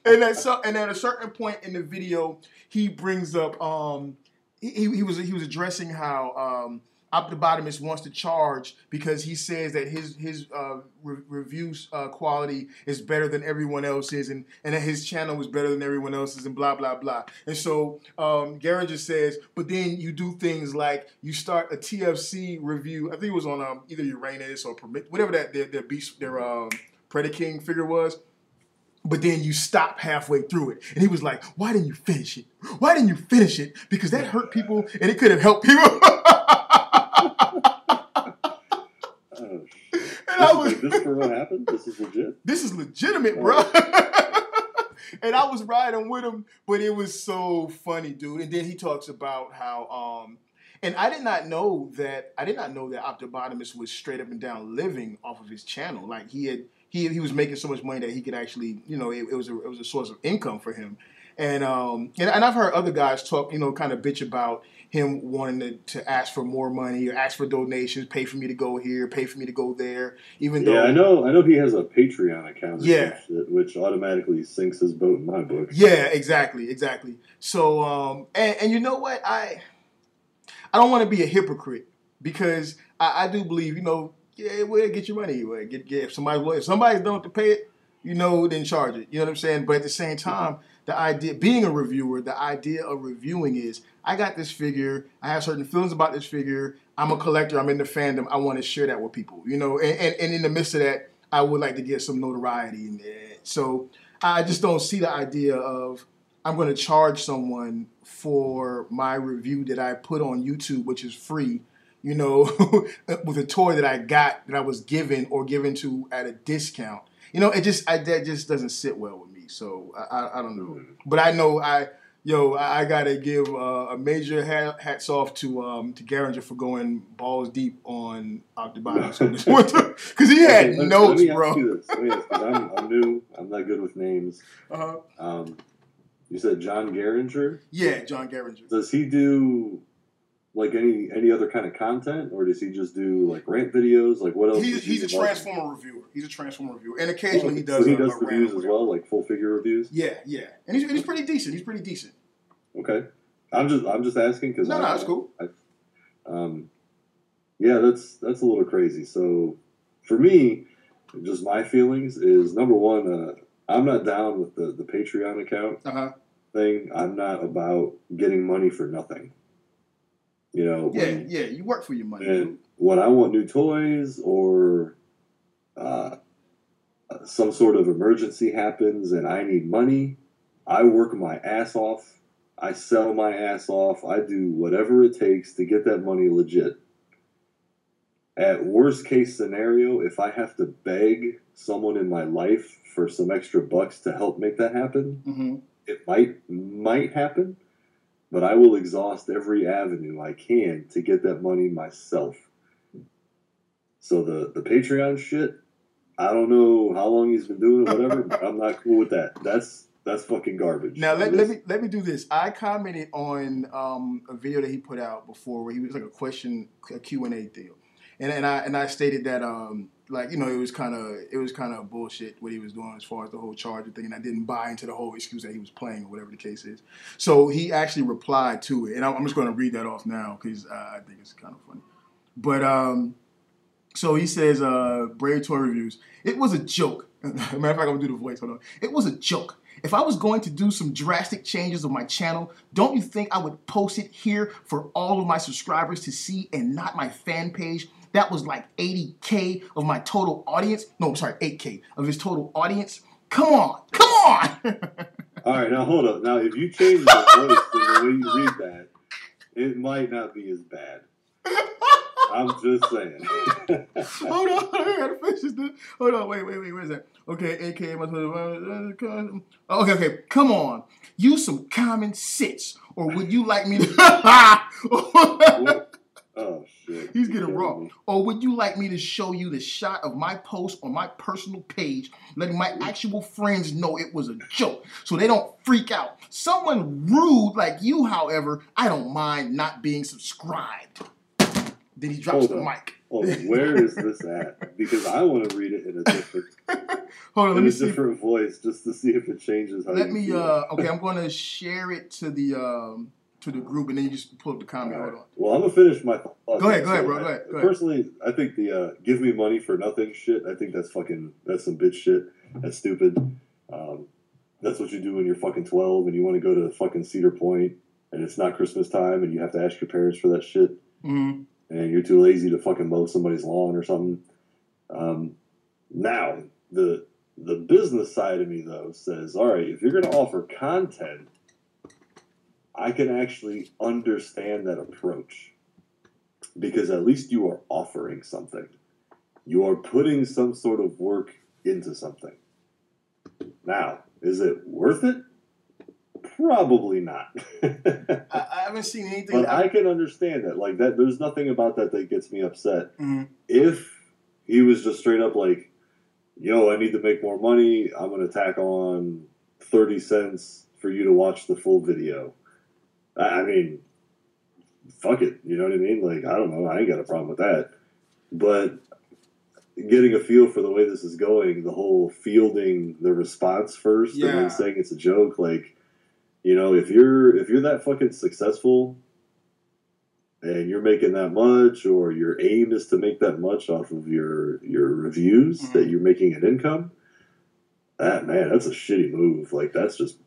[SPEAKER 2] and at so, and at a certain point in the video he brings up um he, he was he was addressing how um Optibotimus wants to charge because he says that his his uh, re- reviews uh, quality is better than everyone else's, and, and that his channel is better than everyone else's, and blah blah blah. And so um, Garringer says, but then you do things like you start a TFC review. I think it was on um, either Uranus or whatever that their their beast their um, figure was. But then you stop halfway through it. And he was like, Why didn't you finish it? Why didn't you finish it? Because that hurt people and it could have helped people.
[SPEAKER 1] Oh,
[SPEAKER 2] And I
[SPEAKER 1] this,
[SPEAKER 2] was,
[SPEAKER 1] is, this for what happened? This is legit.
[SPEAKER 2] this is legitimate, bro. and I was riding with him, but it was so funny, dude. And then he talks about how, um, and I did not know that I did not know that Optibotimus was straight up and down living off of his channel. Like he had, he he was making so much money that he could actually, you know, it, it was a, it was a source of income for him. And um, and, and I've heard other guys talk, you know, kind of bitch about him wanting to, to ask for more money or ask for donations, pay for me to go here, pay for me to go there, even though
[SPEAKER 1] Yeah, I know. I know he has a Patreon account.
[SPEAKER 2] Yeah.
[SPEAKER 1] shit, which automatically sinks his boat in my book.
[SPEAKER 2] Yeah, exactly, exactly. So, um, and, and you know what? I I don't want to be a hypocrite because I, I do believe, you know, yeah, well, get your money. Well, get, get if somebody if somebody's done to pay it, you know, then charge it. You know what I'm saying? But at the same time, the idea being a reviewer, the idea of reviewing is I got this figure, I have certain feelings about this figure. I'm a collector. I'm in the fandom. I want to share that with people. You know, and, and, and in the midst of that, I would like to get some notoriety. And so I just don't see the idea of I'm going to charge someone for my review that I put on YouTube, which is free, you know, with a toy that I got that I was given or given to at a discount. You know, it just I, that just doesn't sit well with me. So I, I, I don't know, mm-hmm. but I know I. Yo, I, I gotta give uh, a major hat, hats off to um, to Garringer for going balls deep on Octobot because he had
[SPEAKER 1] Okay,
[SPEAKER 2] notes,
[SPEAKER 1] let me
[SPEAKER 2] bro.
[SPEAKER 1] Ask you this. Let me ask, I'm, I'm new. I'm not good with names.
[SPEAKER 2] Uh-huh.
[SPEAKER 1] Um, you said John Garringer.
[SPEAKER 2] Yeah, John Garringer.
[SPEAKER 1] Does he do like any any other kind of content, or does he just do like rant videos? Like what else?
[SPEAKER 2] He's,
[SPEAKER 1] he
[SPEAKER 2] he's a transformer reviewer. He's a transformer reviewer, and occasionally he
[SPEAKER 1] So
[SPEAKER 2] does.
[SPEAKER 1] he
[SPEAKER 2] a-
[SPEAKER 1] does reviews as well, like full figure reviews.
[SPEAKER 2] Yeah, yeah, and he's, and he's pretty decent. He's pretty decent.
[SPEAKER 1] Okay, I'm just I'm just asking because
[SPEAKER 2] No, no, that's cool.
[SPEAKER 1] Um, yeah, that's that's a little crazy. So for me, just my feelings is number one, uh, I'm not down with the the Patreon account
[SPEAKER 2] Uh huh.
[SPEAKER 1] thing. I'm not about getting money for nothing. You know,
[SPEAKER 2] Yeah,
[SPEAKER 1] when,
[SPEAKER 2] yeah. You work for your money.
[SPEAKER 1] and when I want new toys or uh, some sort of emergency happens and I need money, I work my ass off. I sell my ass off. I do whatever it takes to get that money legit. At worst case scenario, if I have to beg someone in my life for some extra bucks to help make that happen,
[SPEAKER 2] Mm-hmm.
[SPEAKER 1] it might might happen, but I will exhaust every avenue I can to get that money myself. So the the Patreon shit, I don't know how long he's been doing it, whatever. but I'm not cool with that. That's that's fucking garbage.
[SPEAKER 2] Now let, let me let me do this. I commented on um, a video that he put out before where he was like a question a Q and A deal, and and I and I stated that um, like you know it was kind of it was kind of bullshit what he was doing as far as the whole charger thing, and I didn't buy into the whole excuse that he was playing or whatever the case is. So he actually replied to it, and I'm just going to read that off now because uh, I think it's kind of funny. But um, so he says, uh, Brave Toy Reviews. It was a joke. Matter of fact, I'm gonna do the voice. Hold on. It was a joke. If I was going to do some drastic changes of my channel, don't you think I would post it here for all of my subscribers to see and not my fan page? That was like 80k of my total audience. No, I'm sorry, 8k of his total audience. Come on, come on.
[SPEAKER 1] All right, now hold up. Now, if you change the voice and the way you read that, it might not be as bad. I'm just saying.
[SPEAKER 2] hold on, I gotta finish this. dude. Hold on, wait, wait, wait, where's that? Okay, AK, my okay, okay, come on. Use some common sense, or would you like me to?
[SPEAKER 1] oh shit.
[SPEAKER 2] He's getting raw. Or would you like me to show you the shot of my post on my personal page, letting my actual friends know it was a joke so they don't freak out? Someone rude like you, however, I don't mind not being subscribed. Then he drops
[SPEAKER 1] Hold
[SPEAKER 2] the mic.
[SPEAKER 1] Hold on, where is this at? Because I want to read it in a different,
[SPEAKER 2] Hold on, let me
[SPEAKER 1] a
[SPEAKER 2] see. if-
[SPEAKER 1] different voice just to see if it changes how
[SPEAKER 2] Let
[SPEAKER 1] you
[SPEAKER 2] me.
[SPEAKER 1] feel.
[SPEAKER 2] uh Okay, I'm going to share it to the um to the group, and then you just pull up the comment. Hold on.
[SPEAKER 1] Well, I'm gonna finish my thoughts.
[SPEAKER 2] Go ahead, go ahead, bro, go ahead, go ahead.
[SPEAKER 1] Personally, I think the uh, "give me money for nothing" shit. I think that's fucking that's some bitch shit. That's stupid. Um, that's what you do when you're fucking 12 and you want to go to fucking Cedar Point and it's not Christmas time and you have to ask your parents for that shit
[SPEAKER 2] Mhm.
[SPEAKER 1] and you're too lazy to fucking mow somebody's lawn or something. Um, now, the the business side of me though says, all right, if you're going to offer content, I can actually understand that approach because at least you are offering something. You are putting some sort of work into something. Now, is it worth it? Probably not.
[SPEAKER 2] I, I haven't seen anything.
[SPEAKER 1] But I can understand that. Like that there's nothing about that that gets me upset.
[SPEAKER 2] Mhm.
[SPEAKER 1] If he was just straight up like, yo, I need to make more money, I'm gonna tack on thirty cents for you to watch the full video. I mean, fuck it. You know what I mean? Like, I don't know, I ain't got a problem with that. But getting a feel for the way this is going, the whole fielding the response first and then saying it's a joke, like you know, if you're if you're that fucking successful and you're making that much or your aim is to make that much off of your your reviews
[SPEAKER 2] Mhm.
[SPEAKER 1] that you're making an income, that man, that's a shitty move. Like that's just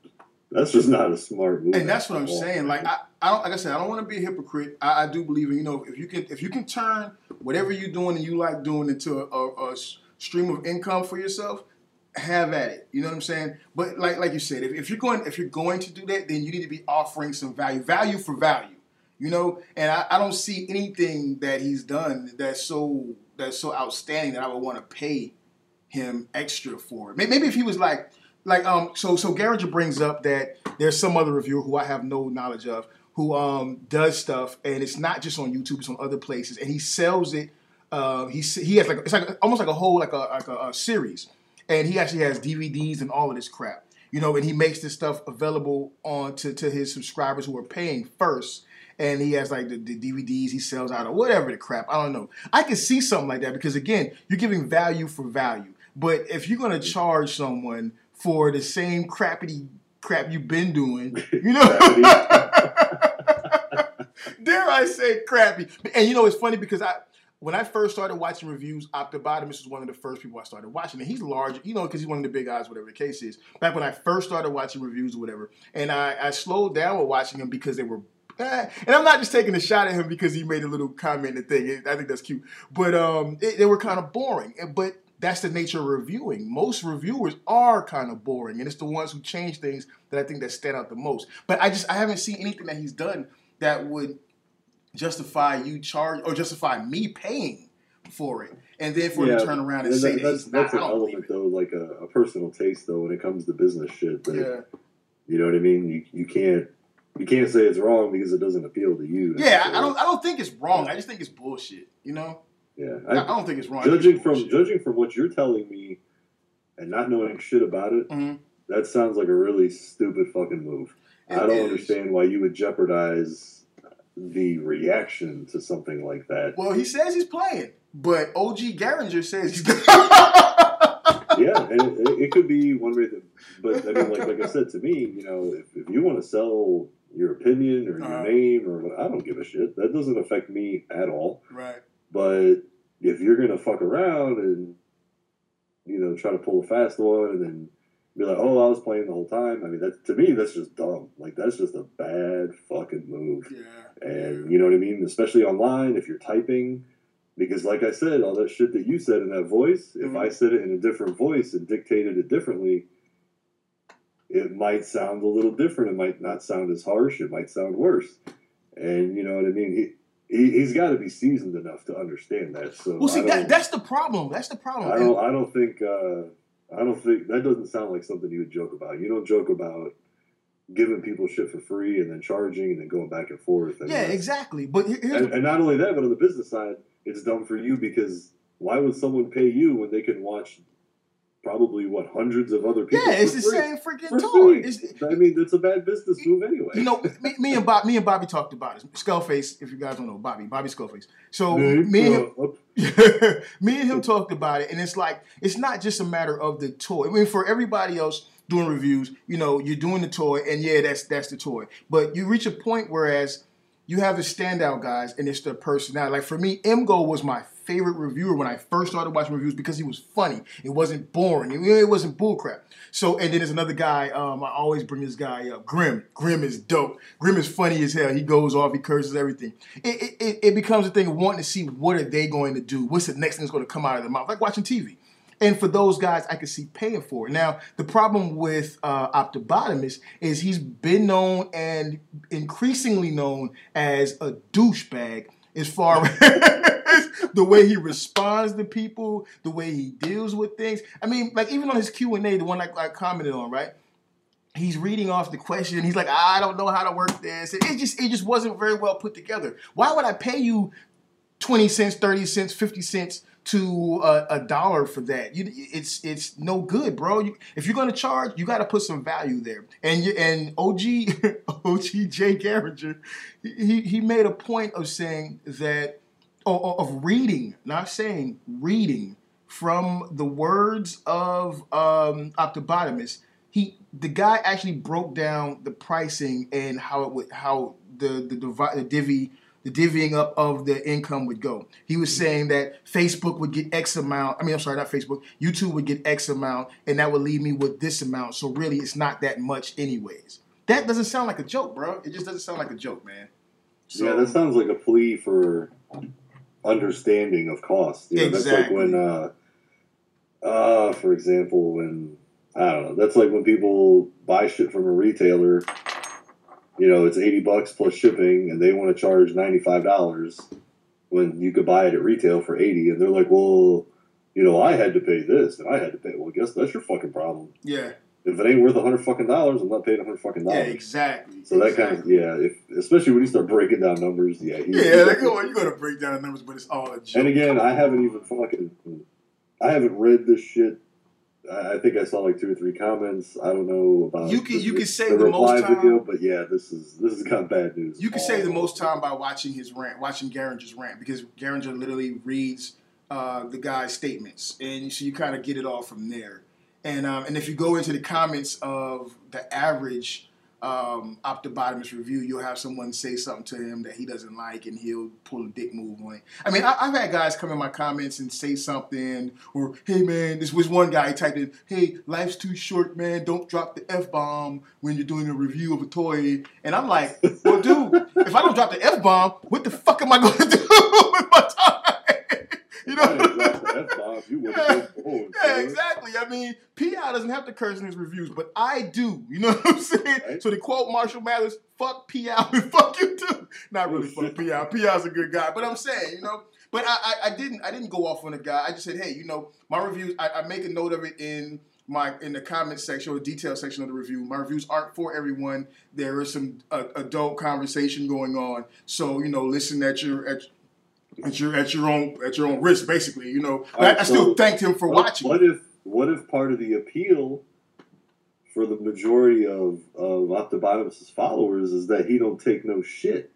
[SPEAKER 1] that's just not a smart move.
[SPEAKER 2] and that's what I'm saying. Like I, I don't like I said, I don't want to be a hypocrite. I, I do believe in you know if you can if you can turn whatever you're doing and you like doing into a stream of income for yourself, have at it. You know what I'm saying? But like like you said, if, if you're going if you're going to do that, then you need to be offering some value, value for value. You know, and I, I don't see anything that he's done that's so that's so outstanding that I would want to pay him extra for it. Maybe if he was like like um so so Garringer brings up that there's some other reviewer who I have no knowledge of who um does stuff and it's not just on YouTube it's on other places and he sells it uh he he has like it's like almost like a whole like a like a, a series and he actually has DVDs and all of this crap you know and he makes this stuff available on to, to his subscribers who are paying first and he has like the, the DVDs he sells out or whatever the crap I don't know. I can see something like that because again you're giving value for value but if you're gonna charge someone for the same crappity crap you've been doing, you know, dare I say crappy? And you know, it's funny because I, when I first started watching reviews, Optibotimus was one of the first people I started watching, and he's large, you know, because he's one of the big guys, whatever the case is. Back when I first started watching reviews or whatever, and I, I slowed down with watching him because they were. and I'm not just taking a shot at him because he made a little comment and thing. I think that's cute, but um, it, they were kind of boring. But that's the nature of reviewing. Most reviewers are kind of boring, and it's the ones who change things that I think that stand out the most. But I just I haven't seen anything that he's done that would justify you charge or justify me paying for it, and then for him to turn around and,
[SPEAKER 1] and
[SPEAKER 2] say
[SPEAKER 1] that,
[SPEAKER 2] that
[SPEAKER 1] that's
[SPEAKER 2] he's not.
[SPEAKER 1] that's an element though, like a, a personal taste though when it comes to business shit. That,
[SPEAKER 2] Yeah,
[SPEAKER 1] You know what I mean? You you can't you can't say it's wrong because it doesn't appeal to you.
[SPEAKER 2] yeah. I, I don't. I don't think it's wrong. I just think it's bullshit. You know.
[SPEAKER 1] Yeah,
[SPEAKER 2] I, I don't think it's wrong.
[SPEAKER 1] Judging from
[SPEAKER 2] bullshit.
[SPEAKER 1] judging from what you're telling me, and not knowing shit about it,
[SPEAKER 2] Mhm.
[SPEAKER 1] that sounds like a really stupid fucking move.
[SPEAKER 2] It
[SPEAKER 1] I don't
[SPEAKER 2] is.
[SPEAKER 1] understand why you would jeopardize the reaction to something like that.
[SPEAKER 2] Well, he says he's playing, but OG Garringer says he's.
[SPEAKER 1] yeah, and it, it, could be one way. But I mean, like like I said to me, you know, if, if you want to sell your opinion or your
[SPEAKER 2] Uh-huh.
[SPEAKER 1] name or what, I don't give a shit. That doesn't affect me at all.
[SPEAKER 2] right.
[SPEAKER 1] But if you're gonna fuck around and you know try to pull a fast one and then be like, oh, I was playing the whole time. I mean, that to me, that's just dumb. Like that's just a bad fucking move.
[SPEAKER 2] Yeah.
[SPEAKER 1] And you know what I mean? Especially online, if you're typing, because like I said, all that shit that you said in that voice, if
[SPEAKER 2] Mhm.
[SPEAKER 1] I said it in a different voice and dictated it differently, it might sound a little different. It might not sound as harsh. It might sound worse. And you know what I mean? He, he he's got to be seasoned enough to understand that. So
[SPEAKER 2] Well, see, that, that's the problem. That's the problem.
[SPEAKER 1] I don't. I don't think. Uh, I don't think that doesn't sound like something you would joke about. You don't joke about giving people shit for free and then charging and then going back and forth. And
[SPEAKER 2] yeah, exactly. But
[SPEAKER 1] and, and not only that, but on the business side, it's dumb for you because why would someone pay you when they can watch probably what hundreds of other people?
[SPEAKER 2] yeah, it's the
[SPEAKER 1] free?
[SPEAKER 2] same freaking toy.
[SPEAKER 1] I mean, it's a bad business move anyway.
[SPEAKER 2] you know, me, me and Bob, me and Bobby talked about it. Skullface, if you guys don't know, Bobby, Bobby Skullface. So me and him, me and him talked about it, and it's like it's not just a matter of the toy. I mean, for everybody else doing reviews, you know, you're doing the toy, and yeah, that's that's the toy. But you reach a point whereas you have the standout guys, and it's the personality. Like for me, Mgo was my favorite reviewer when I first started watching reviews because he was funny. It wasn't boring. It, wasn't bullcrap. So, and then there's another guy. Um, I always bring this guy up. Grim. Grim is dope. Grim is funny as hell. He goes off. He curses everything. It, it, it, becomes a thing of wanting to see what are they going to do. What's the next thing that's going to come out of their mouth? Like watching TV. And for those guys, I could see paying for it. Now, the problem with uh, is he's been known and increasingly known as a douchebag as far as the way he responds to people, the way he deals with things. I mean, like even on his Q and A, the one I, I commented on, right? He's reading off the question. He's like, I don't know how to work this. It just, it just wasn't very well put together. Why would I pay you twenty cents, thirty cents, fifty cents to a, a dollar for that? You, it's, it's no good, bro. You, if you're gonna charge, you got to put some value there. And you, and OG, OG Jay Garringer, he he made a point of saying that of reading, not saying reading from the words of um. He the guy actually broke down the pricing and how it would how the the, divi- the divvy the divvying up of the income would go. He was saying that Facebook would get X amount. I mean, I'm sorry, not Facebook. YouTube would get X amount, and that would leave me with this amount. So really, it's not that much, anyways. That doesn't sound like a joke, bro. It just doesn't sound like a joke, man. So,
[SPEAKER 1] yeah, that sounds like a plea for understanding of cost. You know, That's like when, uh, uh, for example, when I don't know. That's like when people buy shit from a retailer. You know, it's eighty bucks plus shipping, and they want to charge ninety five dollars when you could buy it at retail for eighty, and they're like, "Well, you know, I had to pay this, and I had to pay." Well, I guess that's your fucking problem.
[SPEAKER 2] yeah,
[SPEAKER 1] If it ain't worth a hundred fucking dollars, I'm not paying a hundred fucking dollars.
[SPEAKER 2] yeah, exactly.
[SPEAKER 1] So that kind of yeah, if, especially when you start breaking down numbers, yeah.
[SPEAKER 2] Yeah,
[SPEAKER 1] he-
[SPEAKER 2] like, oh, you're gonna break down the numbers, but it's all a joke.
[SPEAKER 1] and again, I haven't even fucking, I haven't read this shit. I I think I saw like two or three comments. I don't know about
[SPEAKER 2] You can-
[SPEAKER 1] the,
[SPEAKER 2] you can say
[SPEAKER 1] the
[SPEAKER 2] the most time-
[SPEAKER 1] video, but yeah, this is this has got bad news.
[SPEAKER 2] You can
[SPEAKER 1] all
[SPEAKER 2] save the most time by watching his rant, watching Garringer's rant, because Garringer literally reads uh, the guy's statements, and so you kind of get it all from there. And um, and if you go into the comments of the average um, Optibotimus review, you'll have someone say something to him that he doesn't like, and he'll pull a dick move on it. I mean, I, I've had guys come in my comments and say something, or hey man, this was one guy typed in, hey, life's too short, man. Don't drop the f bomb when you're doing a review of a toy. And I'm like, well, dude, if I don't drop the f bomb, what the fuck am I going to do with my time? you know.
[SPEAKER 1] I didn't drop the F-bomb, you would've
[SPEAKER 2] Yeah. Yeah, exactly. I mean, P.I. doesn't have to curse in his reviews, but I do. You know what I'm saying?
[SPEAKER 1] Right.
[SPEAKER 2] So to quote Marshall Mathers, fuck P.I. and fuck you too. Not really fuck P.I. P.I.'s a good guy, but I'm saying, you know. but I, I, I didn't I didn't go off on a guy. I just said, hey, you know, my reviews. I, I make a note of it in my in the comment section or the detail section of the review. My reviews aren't for everyone. There is some uh, adult conversation going on, so you know, listen at your at, at your at your own at your own risk, basically. You know, I,
[SPEAKER 1] Alright,
[SPEAKER 2] I still
[SPEAKER 1] so
[SPEAKER 2] thanked him for
[SPEAKER 1] What-
[SPEAKER 2] watching.
[SPEAKER 1] What if what if part of the appeal for the majority of of Optibotimus's followers is that he don't take no shit?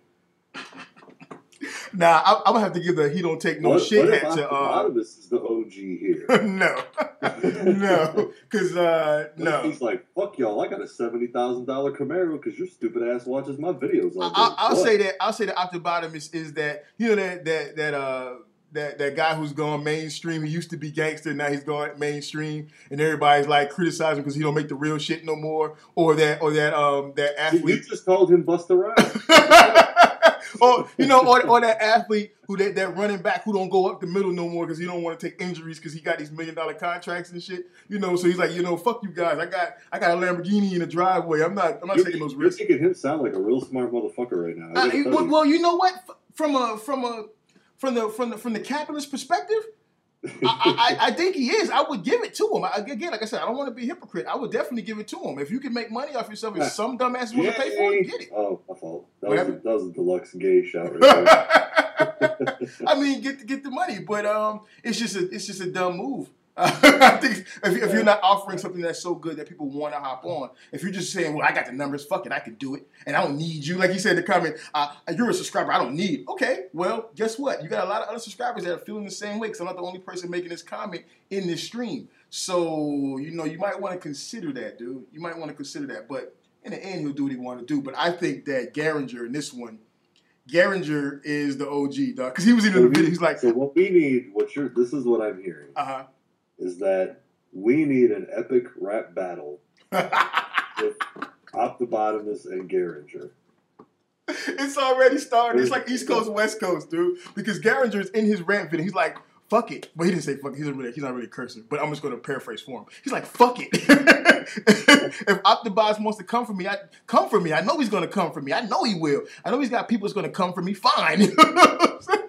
[SPEAKER 2] Now I, I'm gonna have to give the he don't take no
[SPEAKER 1] what,
[SPEAKER 2] shit
[SPEAKER 1] what
[SPEAKER 2] hat to uh,
[SPEAKER 1] is the OG here?
[SPEAKER 2] no, no, because uh, no.
[SPEAKER 1] He's like, fuck y'all, I got a seventy thousand dollar Camaro because your stupid ass watches my videos all day.
[SPEAKER 2] I, I'll
[SPEAKER 1] What?
[SPEAKER 2] say that I'll say that Optibotimus is that you know that that that uh that that guy who's gone mainstream. He used to be gangster, now he's gone mainstream, and everybody's like criticizing because he don't make the real shit no more, or that or that um that
[SPEAKER 1] You- You just called him Busta Rhymes.
[SPEAKER 2] Or you know, or, or that athlete who that, that running back who don't go up the middle no more because he don't want to take injuries because he got these million dollar contracts and shit. You know, so he's like, you know, fuck you guys. I got I got a Lamborghini in the driveway. I'm not I'm not
[SPEAKER 1] You're,
[SPEAKER 2] taking those risks.
[SPEAKER 1] you're making him sound like a real smart motherfucker right now. I
[SPEAKER 2] well,
[SPEAKER 1] you.
[SPEAKER 2] well, you know what? From a from a from the from the from the capitalist perspective, I, I, I think he is. I would give it to him. I, again, like I said, I don't want to be a hypocrite. I would definitely give it to him. If you can make money off yourself if some dumbass want to pay for it, get it.
[SPEAKER 1] Oh, my fault. That was, a, that was a deluxe gay shout right.
[SPEAKER 2] I mean, get get the money, but um, it's just a it's just a dumb move. I think if, if you're not offering something that's so good that people want to hop on, if you're just saying, "Well, I got the numbers, fuck it, I can do it, and I don't need you," like you said in the comment, uh, "You're a subscriber, I don't need." Okay, well, guess what? You got a lot of other subscribers that are feeling the same way because I'm not the only person making this comment in this stream. So you know, you might want to consider that, dude. You might want to consider that, but in the end, he'll do what he want to do. But I think that Garringer in this one. Garringer is the OG, dog. Because he was even in
[SPEAKER 1] So
[SPEAKER 2] the
[SPEAKER 1] we-
[SPEAKER 2] video. He's like,
[SPEAKER 1] so what we need, what you're, this is what I'm hearing,
[SPEAKER 2] uh
[SPEAKER 1] is that we need an epic rap battle with Optibotimus and Garringer.
[SPEAKER 2] it's already started. It's like East Coast, West Coast, dude. Because Garringer's in his rant video. He's like, fuck it. But he didn't say fuck it. He's not really, he's not really cursing. But I'm just going to paraphrase for him. He's like, fuck it. if Optibus wants to come for me, I come for me. I know he's going to come for me. I know he will. I know he's got people that's going to come for me. Fine.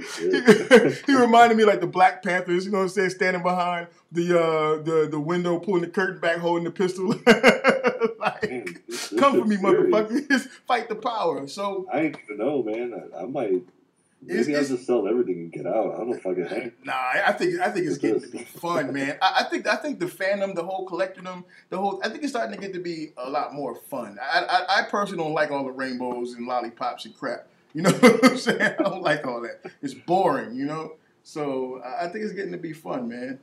[SPEAKER 1] Shit.
[SPEAKER 2] he reminded me like the Black Panthers, you know what I'm saying, standing behind the uh, the the window, pulling the curtain back, holding the pistol. like,
[SPEAKER 1] Man, this- this
[SPEAKER 2] come for me,
[SPEAKER 1] shit's serious.
[SPEAKER 2] motherfucker! Fight the power. So
[SPEAKER 1] I ain't even know, man. I, I might.
[SPEAKER 2] It's-
[SPEAKER 1] Maybe I'll just sell everything and get out. I don't I hang.
[SPEAKER 2] nah, I think I think it's getting to be fun, man. I, I think I think the fandom, the whole collecting them, the whole I think it's starting to get to be a lot more fun. I I, I personally don't like all the rainbows and lollipops and crap. You know what I'm saying? I don't like all that. It's boring, you know. So I think it's getting to be fun, man.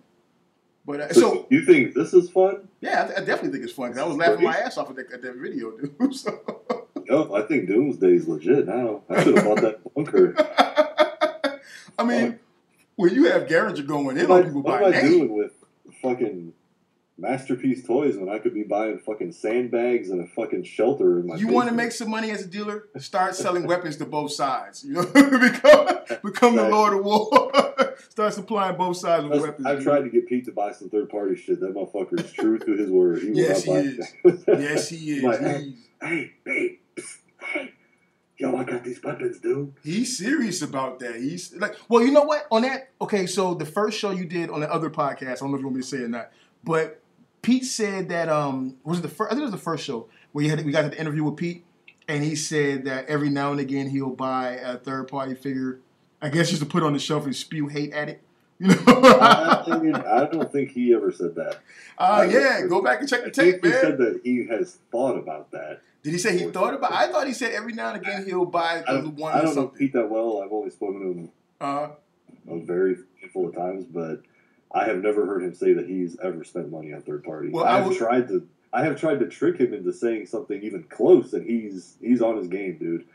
[SPEAKER 2] But uh, so
[SPEAKER 1] you think this is fun?
[SPEAKER 2] Yeah, I, th- I definitely think it's fun because I was laughing my ass off at that, at that video, dude. So,
[SPEAKER 1] Yo, I think Doomsday's legit now. I should have bought that bunker.
[SPEAKER 2] I mean, when you have Garringer going in on
[SPEAKER 1] am
[SPEAKER 2] people by
[SPEAKER 1] am I
[SPEAKER 2] name,
[SPEAKER 1] doing with fucking masterpiece toys when I could be buying fucking sandbags and a fucking shelter in my
[SPEAKER 2] you want to make some money as a dealer, start selling weapons to both sides. You know, become become the Lord of War. start supplying both sides with
[SPEAKER 1] That's-
[SPEAKER 2] weapons.
[SPEAKER 1] I've
[SPEAKER 2] dude.
[SPEAKER 1] tried to get Pete to buy some third party shit. That motherfucker is true to his word. He
[SPEAKER 2] Yes, he is. Yes, he is.
[SPEAKER 1] Like,
[SPEAKER 2] He's,
[SPEAKER 1] hey, hey, psst, hey. Yo, I got these weapons, dude.
[SPEAKER 2] he's serious about that. He's like, well, you know what? On that, okay. So the first show you did on the other podcast, I don't know if you want me to say it or not, but Pete said that um was it the first? I think it was the first show where you had we got the interview with Pete, and he said that every now and again he'll buy a third party figure, I guess just to put on the shelf and spew hate at it. You know?
[SPEAKER 1] I, mean, I don't think he ever said that.
[SPEAKER 2] uh, yeah, go back and check the
[SPEAKER 1] I think
[SPEAKER 2] tape,
[SPEAKER 1] he said that he has thought about that.
[SPEAKER 2] Did he say he thought about? I thought he said every now and again he'll buy
[SPEAKER 1] I
[SPEAKER 2] the
[SPEAKER 1] don't,
[SPEAKER 2] one
[SPEAKER 1] I don't know. Pete that well. I've only spoken to him
[SPEAKER 2] Uh,
[SPEAKER 1] a very handful of times, but I have never heard him say that he's ever spent money on third party.
[SPEAKER 2] Well, I
[SPEAKER 1] I have
[SPEAKER 2] would-
[SPEAKER 1] tried to. I have tried to trick him into saying something even close, and he's he's on his game, dude.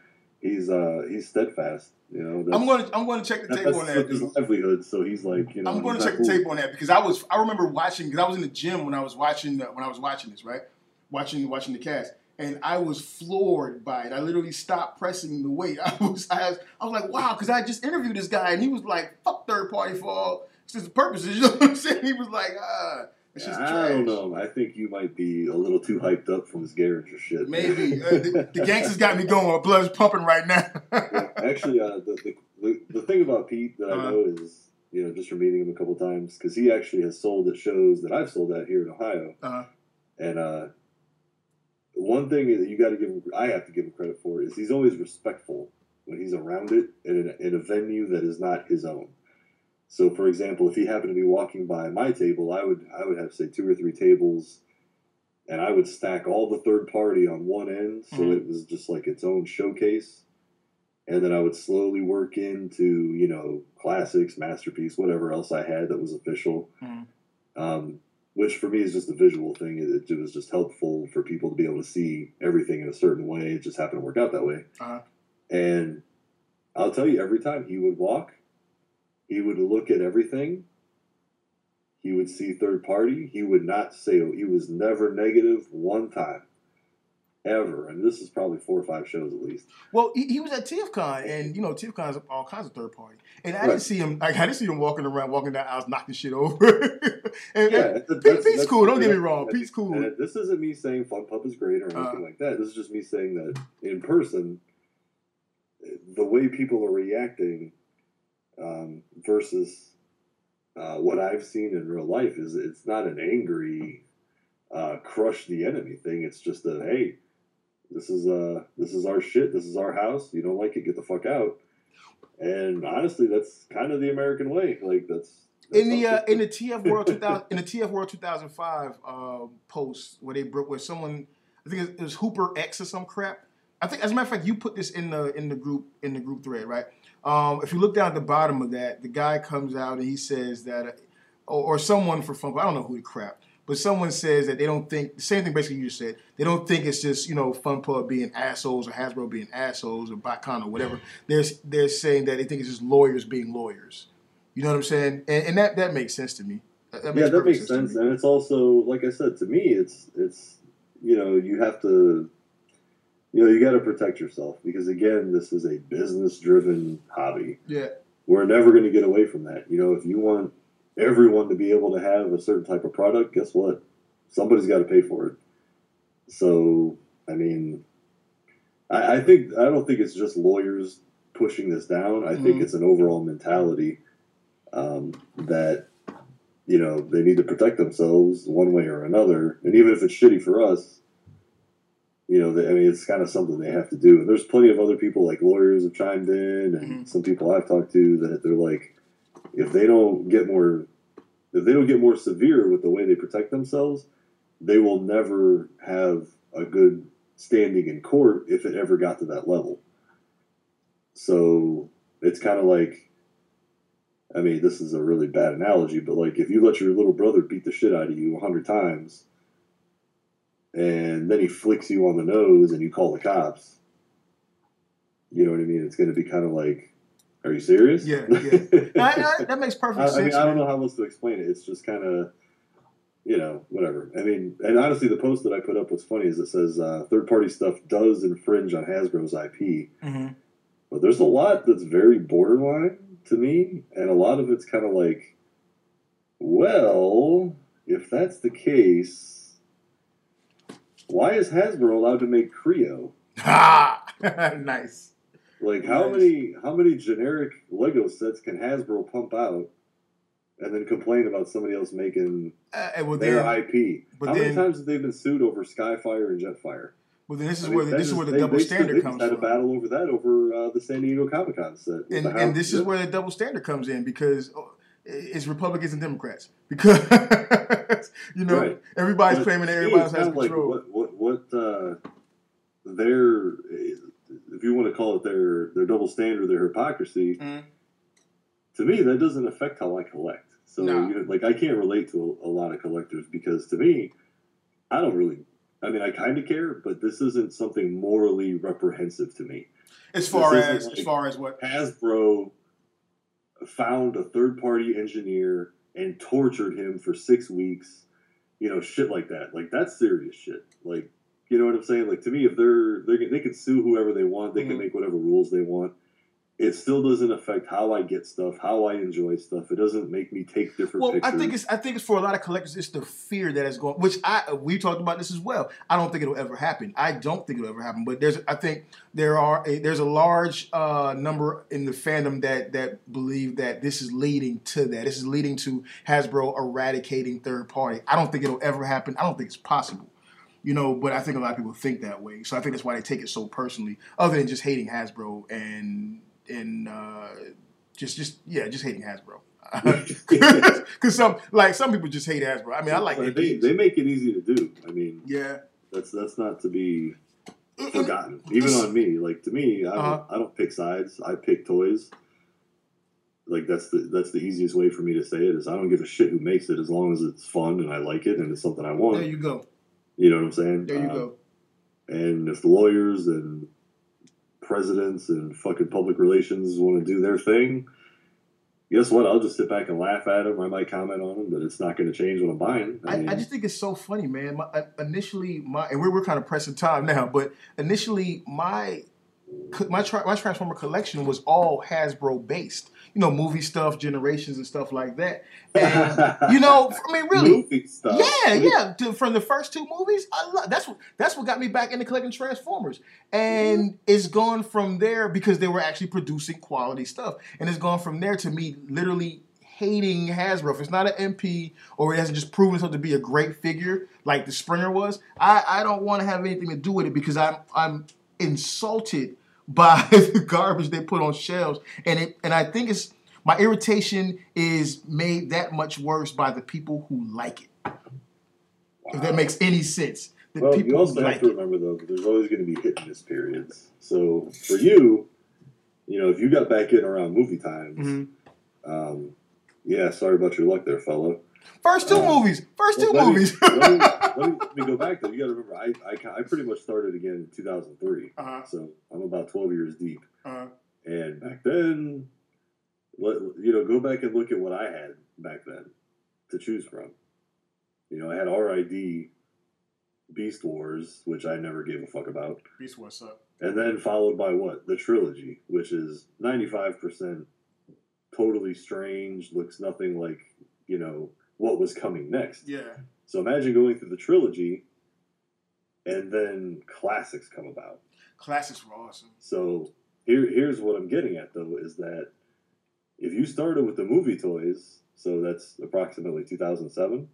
[SPEAKER 1] He's uh he's steadfast. You know,
[SPEAKER 2] I'm going to I'm going to check the
[SPEAKER 1] that-
[SPEAKER 2] tape
[SPEAKER 1] that's
[SPEAKER 2] on that.
[SPEAKER 1] his
[SPEAKER 2] dude.
[SPEAKER 1] livelihood. So he's like, you know,
[SPEAKER 2] I'm going to check
[SPEAKER 1] not
[SPEAKER 2] the tape on that because I was I remember watching because I was in the gym when I was watching the, when I was watching this right, watching watching the cast, and I was floored by it. I literally stopped pressing the weight. I was I was, I was like wow because I just interviewed this guy and he was like fuck third party for all sense of purposes. You know what I'm saying? He was like ah It's just
[SPEAKER 1] I don't know. I think you might be a little too hyped up from this Garringer shit.
[SPEAKER 2] Maybe uh, the, the gangsters got me going. My blood's pumping right now.
[SPEAKER 1] Yeah, Actually, uh, the, the, the thing about Pete that
[SPEAKER 2] Uh-huh.
[SPEAKER 1] I know is, you know, just from meeting him a couple times, because he actually has sold at shows that I've sold at here in Ohio.
[SPEAKER 2] Uh-huh.
[SPEAKER 1] And uh, one thing that you got to give him, I have to give him credit for, is he's always respectful when he's around it in, a, in a venue that is not his own. So, for example, if he happened to be walking by my table, I would I would have say two or three tables, and I would stack all the third party on one end, so
[SPEAKER 2] Mhm.
[SPEAKER 1] it was just like its own showcase, and then I would slowly work into you know classics, masterpiece, whatever else I had that was official.
[SPEAKER 2] Mhm.
[SPEAKER 1] Um, which for me is just a visual thing. It, it was just helpful for people to be able to see everything in a certain way. It just happened to work out that way.
[SPEAKER 2] Uh-huh.
[SPEAKER 1] And I'll tell you, every time he would walk, he would look at everything. He would see third party. He would not say he was never negative one time, ever. And this is probably four or five shows at least.
[SPEAKER 2] Well, he, he was at TFCon, and you know TFCon is all kinds of third party, and I
[SPEAKER 1] Right.
[SPEAKER 2] didn't see him. Like, I didn't see him walking around, walking down aisles, knocking shit over. and,
[SPEAKER 1] Yeah,
[SPEAKER 2] and
[SPEAKER 1] that- that's-
[SPEAKER 2] Pete's
[SPEAKER 1] that's-
[SPEAKER 2] cool. Don't get me wrong. Pete's cool.
[SPEAKER 1] And this isn't me saying Fun Pub is great or anything
[SPEAKER 2] Uh.
[SPEAKER 1] like that. This is just me saying that in person, the way people are reacting um, versus uh, what I've seen in real life is it's not an angry uh, crush the enemy thing. It's just a hey, this is uh this is our shit. This is our house. You don't like it, get the fuck out. And honestly, that's kind of the American way. Like that's. that's
[SPEAKER 2] in the uh, in the TF World 2000 in the TF World 2005 uh, post where they broke where someone I think it was Hooper X or some crap. I think as a matter of fact you put this in the in the group in the group thread right. Um, if you look down at the bottom of that, the guy comes out and he says that, uh, or, or someone for fun, I don't know who the crap, but someone says that they don't think the same thing basically you just said. They don't think it's just you know Fun Pub being assholes or Hasbro being assholes or BotCon or whatever. They're they're saying that they think it's just lawyers being lawyers. You know what I'm saying? And, and that that makes sense to me. That, that
[SPEAKER 1] yeah, that makes
[SPEAKER 2] to
[SPEAKER 1] sense, and it's also like I said to me, it's it's you know you have to you know you got to protect yourself because again, this is a business-driven hobby.
[SPEAKER 2] Yeah,
[SPEAKER 1] We're never going to get away from that. You know, if you want everyone to be able to have a certain type of product, guess what? Somebody's got to pay for it. So, I mean, I, I think I don't think it's just lawyers pushing this down. I think
[SPEAKER 2] Mhm.
[SPEAKER 1] it's an overall mentality um, that you know they need to protect themselves one way or another, and even if it's shitty for us. You know, I mean, it's kind of something they have to do. And there's plenty of other people, like lawyers, have chimed in, and
[SPEAKER 2] Mhm.
[SPEAKER 1] some people I've talked to that they're like, if they don't get more, if they don't get more severe with the way they protect themselves, they will never have a good standing in court if it ever got to that level. So it's kind of like, I mean, this is a really bad analogy, but like if you let your little brother beat the shit out of you a hundred times, and then he flicks you on the nose and you call the cops, you know what I mean? It's going to be kind of like, are you serious?
[SPEAKER 2] Yeah, yeah. I- I- that makes perfect
[SPEAKER 1] I, I
[SPEAKER 2] sense.
[SPEAKER 1] mean, I don't know how else to explain it. It's just kind of, you know, whatever. I mean, and honestly, the post that I put up, what's funny is it says uh, third party stuff does infringe on Hasbro's IP,
[SPEAKER 2] Mhm.
[SPEAKER 1] but there's a lot that's very borderline to me, and a lot of it's kind of like, well, if that's the case, why is Hasbro allowed to make Kre-O?
[SPEAKER 2] Ha! nice.
[SPEAKER 1] Like how
[SPEAKER 2] Nice.
[SPEAKER 1] many how many generic Lego sets can Hasbro pump out, and then complain about somebody else making
[SPEAKER 2] Uh, well,
[SPEAKER 1] their
[SPEAKER 2] then,
[SPEAKER 1] IP?
[SPEAKER 2] but
[SPEAKER 1] how many times have they been sued over Skyfire and Jetfire?
[SPEAKER 2] well, then this is
[SPEAKER 1] I mean,
[SPEAKER 2] where the, this is where the
[SPEAKER 1] they-
[SPEAKER 2] double
[SPEAKER 1] they
[SPEAKER 2] standard
[SPEAKER 1] they
[SPEAKER 2] comes
[SPEAKER 1] had a battle over that over uh, the San Diego Comic Con set.
[SPEAKER 2] and, and this is where the double standard comes in because uh, it's Republicans and Democrats because you know
[SPEAKER 1] Right.
[SPEAKER 2] everybody's
[SPEAKER 1] But
[SPEAKER 2] claiming that
[SPEAKER 1] to me,
[SPEAKER 2] everybody has control.
[SPEAKER 1] Like what what uh, their if you want to call it their their double standard, their hypocrisy.
[SPEAKER 2] Mhm.
[SPEAKER 1] To me, that doesn't affect how I collect. So
[SPEAKER 2] No.
[SPEAKER 1] you know, like I can't relate to a, a lot of collectors because to me, I don't really. I mean, I kind of care, but this isn't something morally reprehensive to me.
[SPEAKER 2] as far
[SPEAKER 1] this
[SPEAKER 2] as as far as what
[SPEAKER 1] Hasbro found a third party engineer and tortured him for six weeks. You know, shit like that. Like that's serious shit. Like, you know what I'm saying? Like to me, if they're they they can sue whoever they want, they
[SPEAKER 2] Mhm.
[SPEAKER 1] can make whatever rules they want. it still doesn't affect how I get stuff, how I enjoy stuff. It doesn't make me take different
[SPEAKER 2] Well,
[SPEAKER 1] pictures.
[SPEAKER 2] I think it's I think it's for a lot of collectors. It's the fear that is going, which I we talked about this as well. I don't think it'll ever happen. I don't think it'll ever happen. But there's I think there are a, there's a large uh, number in the fandom that that believe that this is leading to that. This is leading to Hasbro eradicating third party. I don't think it'll ever happen. I don't think it's possible. You know, but I think a lot of people think that way. So I think that's why they take it so personally, other than just hating Hasbro and and uh, just just yeah, just hating Hasbro. Because some like some people just hate Hasbro. I mean, I like it.
[SPEAKER 1] they, they make it easy to do. I mean,
[SPEAKER 2] yeah.
[SPEAKER 1] that's that's not to be forgotten. Even on me, like to me, I don't,
[SPEAKER 2] Uh-huh.
[SPEAKER 1] I don't pick sides. I pick toys. Like that's the that's the easiest way for me to say it is I don't give a shit who makes it as long as it's fun and I like it and it's something I want.
[SPEAKER 2] There you go.
[SPEAKER 1] You know what I'm saying?
[SPEAKER 2] There you
[SPEAKER 1] Uh,
[SPEAKER 2] go.
[SPEAKER 1] And if the lawyers and presidents and fucking public relations want to do their thing, guess what? I'll just sit back and laugh at them. I might comment on them, but it's not going to change what I'm buying.
[SPEAKER 2] I,
[SPEAKER 1] mean,
[SPEAKER 2] I just think it's so funny, man. My, uh, initially, my and we're, we're kind of pressing time now, but initially, my my my Transformer collection was all Hasbro based. You know, movie stuff, generations, and stuff like that. And you know, I mean, really,
[SPEAKER 1] movie stuff.
[SPEAKER 2] Yeah, yeah. To, from the first two movies, I love that's what that's what got me back into collecting Transformers, and mm-hmm. it's gone from there because they were actually producing quality stuff, and it's gone from there to me literally hating Hasbro. If it's not an MP or it hasn't just proven itself to be a great figure like the Springer was, I, I don't want to have anything to do with it because I'm I'm insulted by the garbage they put on shelves, and it and I think it's my irritation is made that much worse by the people who like it. If that makes any sense, the
[SPEAKER 1] Well, you
[SPEAKER 2] people
[SPEAKER 1] also
[SPEAKER 2] who
[SPEAKER 1] have
[SPEAKER 2] like
[SPEAKER 1] to remember though, that there's always going to be hit and miss periods. So for you, you know, if you got back in around movie times,
[SPEAKER 2] Mhm.
[SPEAKER 1] um, yeah, sorry about your luck there, fella.
[SPEAKER 2] First two
[SPEAKER 1] Uh,
[SPEAKER 2] movies, first two
[SPEAKER 1] let me-
[SPEAKER 2] movies.
[SPEAKER 1] let, me, let, me, let me go back though. You got to remember, I, I I pretty much started again in 2003,
[SPEAKER 2] uh-huh,
[SPEAKER 1] so I'm about 12 years deep.
[SPEAKER 2] uh-huh.
[SPEAKER 1] And back then, let, you know, go back and look at what I had back then to choose from. You know, I had RID, Beast Wars, which I never gave a fuck about.
[SPEAKER 2] Beast, what's up?
[SPEAKER 1] And then followed by what? The trilogy, which is 95% totally strange, looks nothing like, you know, what was coming next.
[SPEAKER 2] Yeah,
[SPEAKER 1] So imagine going through the trilogy and then classics come about.
[SPEAKER 2] classics were awesome.
[SPEAKER 1] So here, here's what I'm getting at though is that if you started with the movie toys, so that's approximately 2007,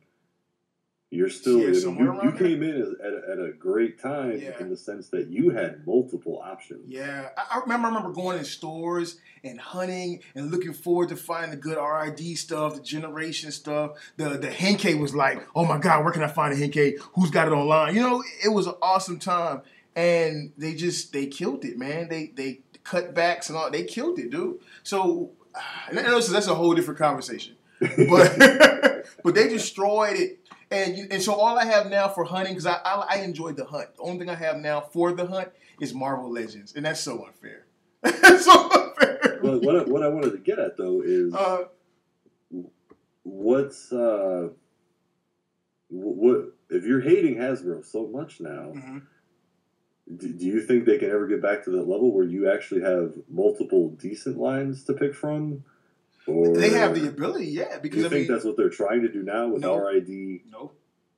[SPEAKER 1] you're still
[SPEAKER 2] Yeah,
[SPEAKER 1] you, you, you came in at, a, at a great time
[SPEAKER 2] Yeah.
[SPEAKER 1] in the sense that you had multiple options.
[SPEAKER 2] Yeah, I, I remember. I remember going in stores and hunting and looking forward to finding the good RID stuff, the generation stuff. The the Henkei was like, oh my god, where can I find a Henkei? Who's got it online? You know, it was an awesome time, and they just they killed it, man. They they cut backs and all. They killed it, dude. So, and that's, that's a whole different conversation. But but they destroyed it. And you, and so all I have now for hunting because I, I I enjoyed the hunt. The only thing I have now for the hunt is Marvel Legends, and that's so unfair. That's so unfair.
[SPEAKER 1] But what I, what I wanted to get at though is
[SPEAKER 2] Uh,
[SPEAKER 1] what's uh, what if you're hating Hasbro so much now?
[SPEAKER 2] mhm.
[SPEAKER 1] Do, do you think they can ever get back to that level where you actually have multiple decent lines to pick from? Or
[SPEAKER 2] They have the ability, yeah, because
[SPEAKER 1] you
[SPEAKER 2] I
[SPEAKER 1] think
[SPEAKER 2] mean,
[SPEAKER 1] that's what they're trying to do now with
[SPEAKER 2] No.
[SPEAKER 1] RID
[SPEAKER 2] no,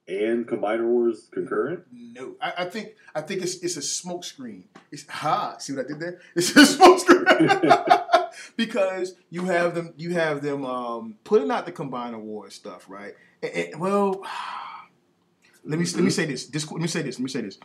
[SPEAKER 1] and Combiner Wars concurrent?
[SPEAKER 2] no. I, I think I think it's it's a smoke screen. It's ha. See what I did there? It's a smoke screen because you have them you have them um, putting out the Combiner War stuff, right? And- and- well, let me let me say this. this. Let me say this. Let me say this.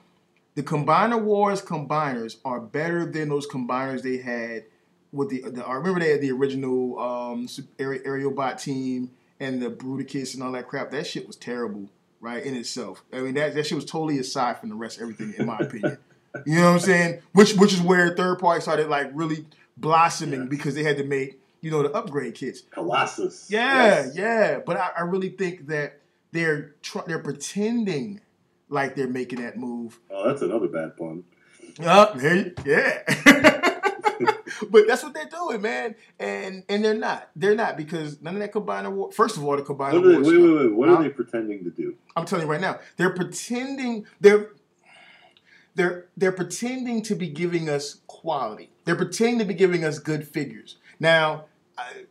[SPEAKER 2] The Combiner Wars combiners are better than those combiners they had with the. the I remember they had the original um, Aerial Bot team and the Bruticus and all that crap. That shit was terrible, right in itself. I mean that that shit was totally aside from the rest of everything, in my opinion. You know what I'm saying? Which which is where third party started like really blossoming
[SPEAKER 1] Yeah.
[SPEAKER 2] because they had to make you know the upgrade kits.
[SPEAKER 1] Colossus.
[SPEAKER 2] Yeah,
[SPEAKER 1] Yes.
[SPEAKER 2] yeah. But I, I really think that they're tr- they're pretending like they're making that move.
[SPEAKER 1] Oh, that's another bad pun.
[SPEAKER 2] Uh, yeah. but that's what they're doing, man. And and they're not. They're not because none of that combiner war. First of all, the combiner
[SPEAKER 1] What they, wait, wait, wait. What are they pretending to do?
[SPEAKER 2] I'm telling you right now, they're pretending they're they're they're pretending to be giving us quality. They're pretending to be giving us good figures. Now, I,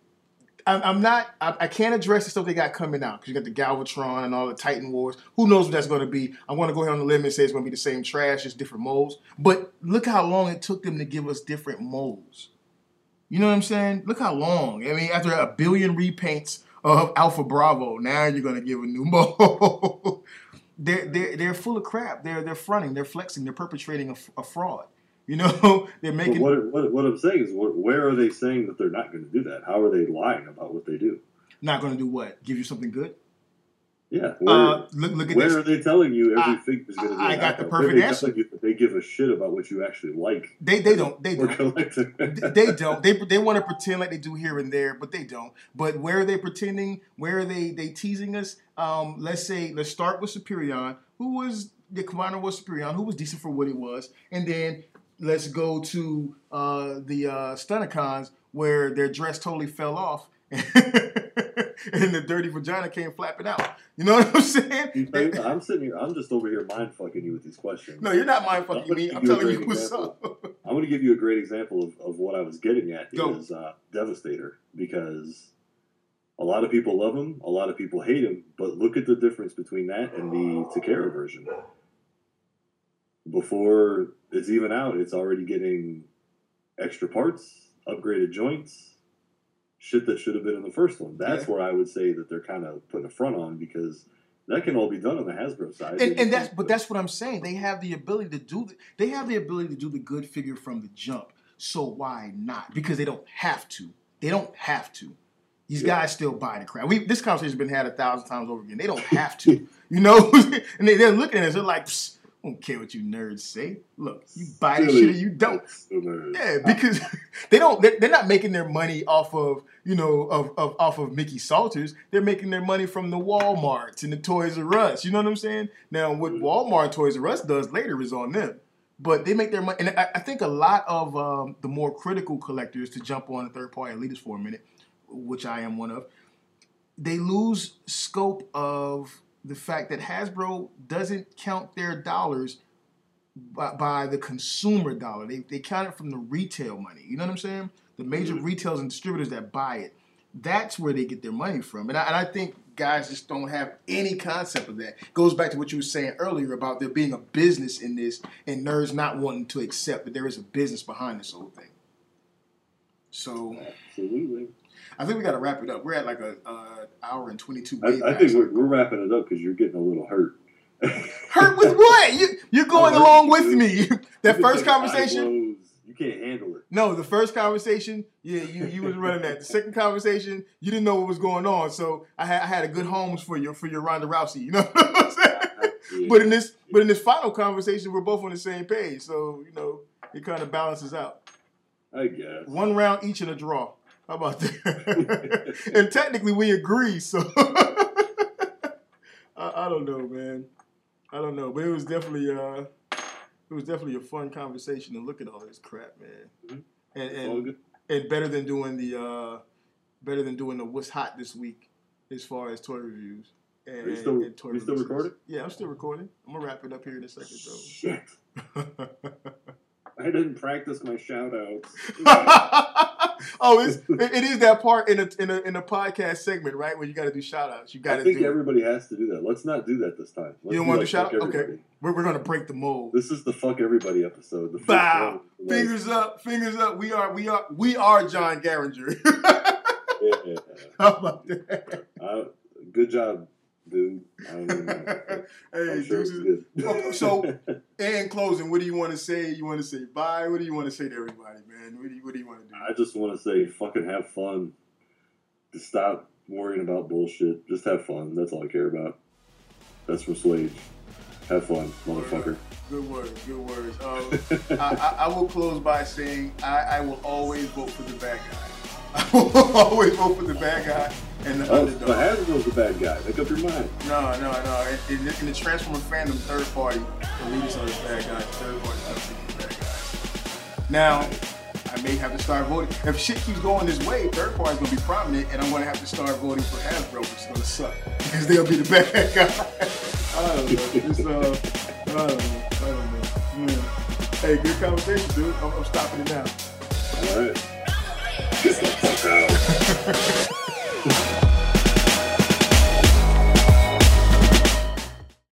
[SPEAKER 2] I'm not. I, I can't address the stuff they got coming out because you got the Galvatron and all the Titan Wars. Who knows what that's going to be? I'm going to go ahead on the limb and say it's going to be the same trash, just different molds. But look how long it took them to give us different molds. You know what I'm saying? Look how long. I mean, after a billion repaints of Alpha Bravo, now you're going to give a new mold. they're, they're, they're full of crap. They're, they're fronting, they're flexing, they're perpetrating a, a fraud. You know, they're making.
[SPEAKER 1] What, what, what, I'm saying is, where are they saying that they're not going to do that? How are they lying about what they do?
[SPEAKER 2] Not going to do what? Give you something good?
[SPEAKER 1] Yeah. Where,
[SPEAKER 2] uh, look, look at
[SPEAKER 1] where
[SPEAKER 2] this.
[SPEAKER 1] are they telling you every figure is going to be?
[SPEAKER 2] I got the perfect
[SPEAKER 1] they
[SPEAKER 2] answer.
[SPEAKER 1] You, they give a shit about what you actually like.
[SPEAKER 2] They they don't they don't they don't they they want to pretend like they do here and there, but they don't. But where are they pretending? Where are they they teasing us? Um, let's say let's start with Superion, who was the commander was Superion, who was decent for what it was, and then let's go to uh, the uh, Stunticons where their dress totally fell off. and the dirty vagina came flapping out. You know what I'm saying?
[SPEAKER 1] I'm sitting here. I'm just over here mind fucking you with these questions.
[SPEAKER 2] No, you're not mind fucking me. I'm telling you what's
[SPEAKER 1] example.
[SPEAKER 2] up.
[SPEAKER 1] I'm going to give you a great example of, of what I was getting at
[SPEAKER 2] Go.
[SPEAKER 1] is uh, Devastator because a lot of people love him, a lot of people hate him, but look at the difference between that and the Takara version. Before it's even out, it's already getting extra parts, upgraded joints, shit that should have been in the first one. That's
[SPEAKER 2] Yeah.
[SPEAKER 1] where I would say that they're kind of putting a front on because that can all be done on the Hasbro side.
[SPEAKER 2] and, and that's but that's what I'm saying. They have the ability to do the, they have the ability to do the good figure from the jump. So why not? Because they don't have to. They don't have to. These
[SPEAKER 1] Yeah.
[SPEAKER 2] guys still buy the crap. We this conversation's been had a thousand times over again. They don't have to. You know? and they, they're looking at us, they're like, Psst, I don't care what you nerds say. Look, you buy this shit or you don't. Yeah, because they don't. They're, they're not making their money off of you know of, of off of Mickey Salters. They're making their money from the WalMarts and the Toys R Us. You know what I'm saying? Now, what Walmart and Toys R Us does later is on them. But they make their money, and I, I think a lot of um, the more critical collectors to jump on the third party elitists for a minute, which I am one of, they lose scope of the fact that Hasbro doesn't count their dollars by, by the consumer dollar. They, they count it from the retail money. You know what I'm saying? The major
[SPEAKER 1] Mhm.
[SPEAKER 2] retailers and distributors that buy it. That's where they get their money from. And I, and I think guys just don't have any concept of that. Goes back to what you were saying earlier about there being a business in this and nerds not wanting to accept that there is a business behind this whole thing. So
[SPEAKER 1] Absolutely.
[SPEAKER 2] I think we got to wrap it up. We're at like a, hour and 22
[SPEAKER 1] I,
[SPEAKER 2] minutes.
[SPEAKER 1] I think we're, we're wrapping it up because you're getting a little hurt.
[SPEAKER 2] Hurt with what? You, you're going along with me. that first conversation.
[SPEAKER 1] You can't handle it.
[SPEAKER 2] No, the first conversation, yeah, you you was running that. The second conversation, you didn't know what was going on, so I had I had a good homes for you for your Ronda Rousey. You know what I'm saying?
[SPEAKER 1] Yeah.
[SPEAKER 2] But in this but in this final conversation, we're both on the same page, so you know it kind of balances out.
[SPEAKER 1] I guess.
[SPEAKER 2] One round each in a draw. How about that? and technically, we agree. So I, I don't know, man. I don't know, but it was definitely uh, it was definitely a fun conversation to look at all this crap, man.
[SPEAKER 1] Mhm.
[SPEAKER 2] And and, and better than doing the uh, better than doing the what's hot this week as far as toy reviews. And,
[SPEAKER 1] Are you still-
[SPEAKER 2] and toy
[SPEAKER 1] you still recording?
[SPEAKER 2] Yeah, I'm still recording. I'm gonna wrap it up here in a second,
[SPEAKER 1] Shit.
[SPEAKER 2] though.
[SPEAKER 1] I didn't practice my shout outs.
[SPEAKER 2] Oh, it's, it, it is that part in a in a in a podcast segment, right? Where you got to do shout outs. You got
[SPEAKER 1] I
[SPEAKER 2] to
[SPEAKER 1] think
[SPEAKER 2] do. it.
[SPEAKER 1] everybody has to do that. Let's not do that this time. Let's
[SPEAKER 2] You don't
[SPEAKER 1] do
[SPEAKER 2] want to
[SPEAKER 1] like
[SPEAKER 2] shout out? Okay, we're, we're gonna break the mold.
[SPEAKER 1] This is the fuck everybody episode. The
[SPEAKER 2] Bow.
[SPEAKER 1] like,
[SPEAKER 2] Fingers up, fingers up. We are we are we are John Garringer.
[SPEAKER 1] yeah,
[SPEAKER 2] How about that?
[SPEAKER 1] uh, good job, dude. I don't even know.
[SPEAKER 2] hey,
[SPEAKER 1] I'm sure it's
[SPEAKER 2] deuces.
[SPEAKER 1] good.
[SPEAKER 2] Oh, so- in closing, what do you want to say? You want to say bye? What do you want to say to everybody, man? What do you What do you want to do?
[SPEAKER 1] I just want to say, fucking have fun. Just stop worrying about bullshit. Just have fun. That's all I care about. That's from Slade. Have fun, motherfucker.
[SPEAKER 2] Good words, good words. Um, I, I, I will close by saying I, I will always vote for the bad guy. I will always vote for the bad guy and the
[SPEAKER 1] Oh,
[SPEAKER 2] underdog.
[SPEAKER 1] but Hasbro's the bad guy. Make up your mind.
[SPEAKER 2] No, no, no. In, in, the- in the Transformer fandom, third party, the leaders are the bad guys. Third party, I think the bad guys. Now, I may have to start voting. If shit keeps going this way, third party's gonna be prominent, and I'm gonna have to start voting for Hasbro, which is gonna suck because they'll be the bad guy. I don't know. It's, uh, I don't know. I don't know. Yeah. Hey, good conversation, dude. I'm, I'm stopping it now.
[SPEAKER 1] All right. Get the fuck out. Yeah.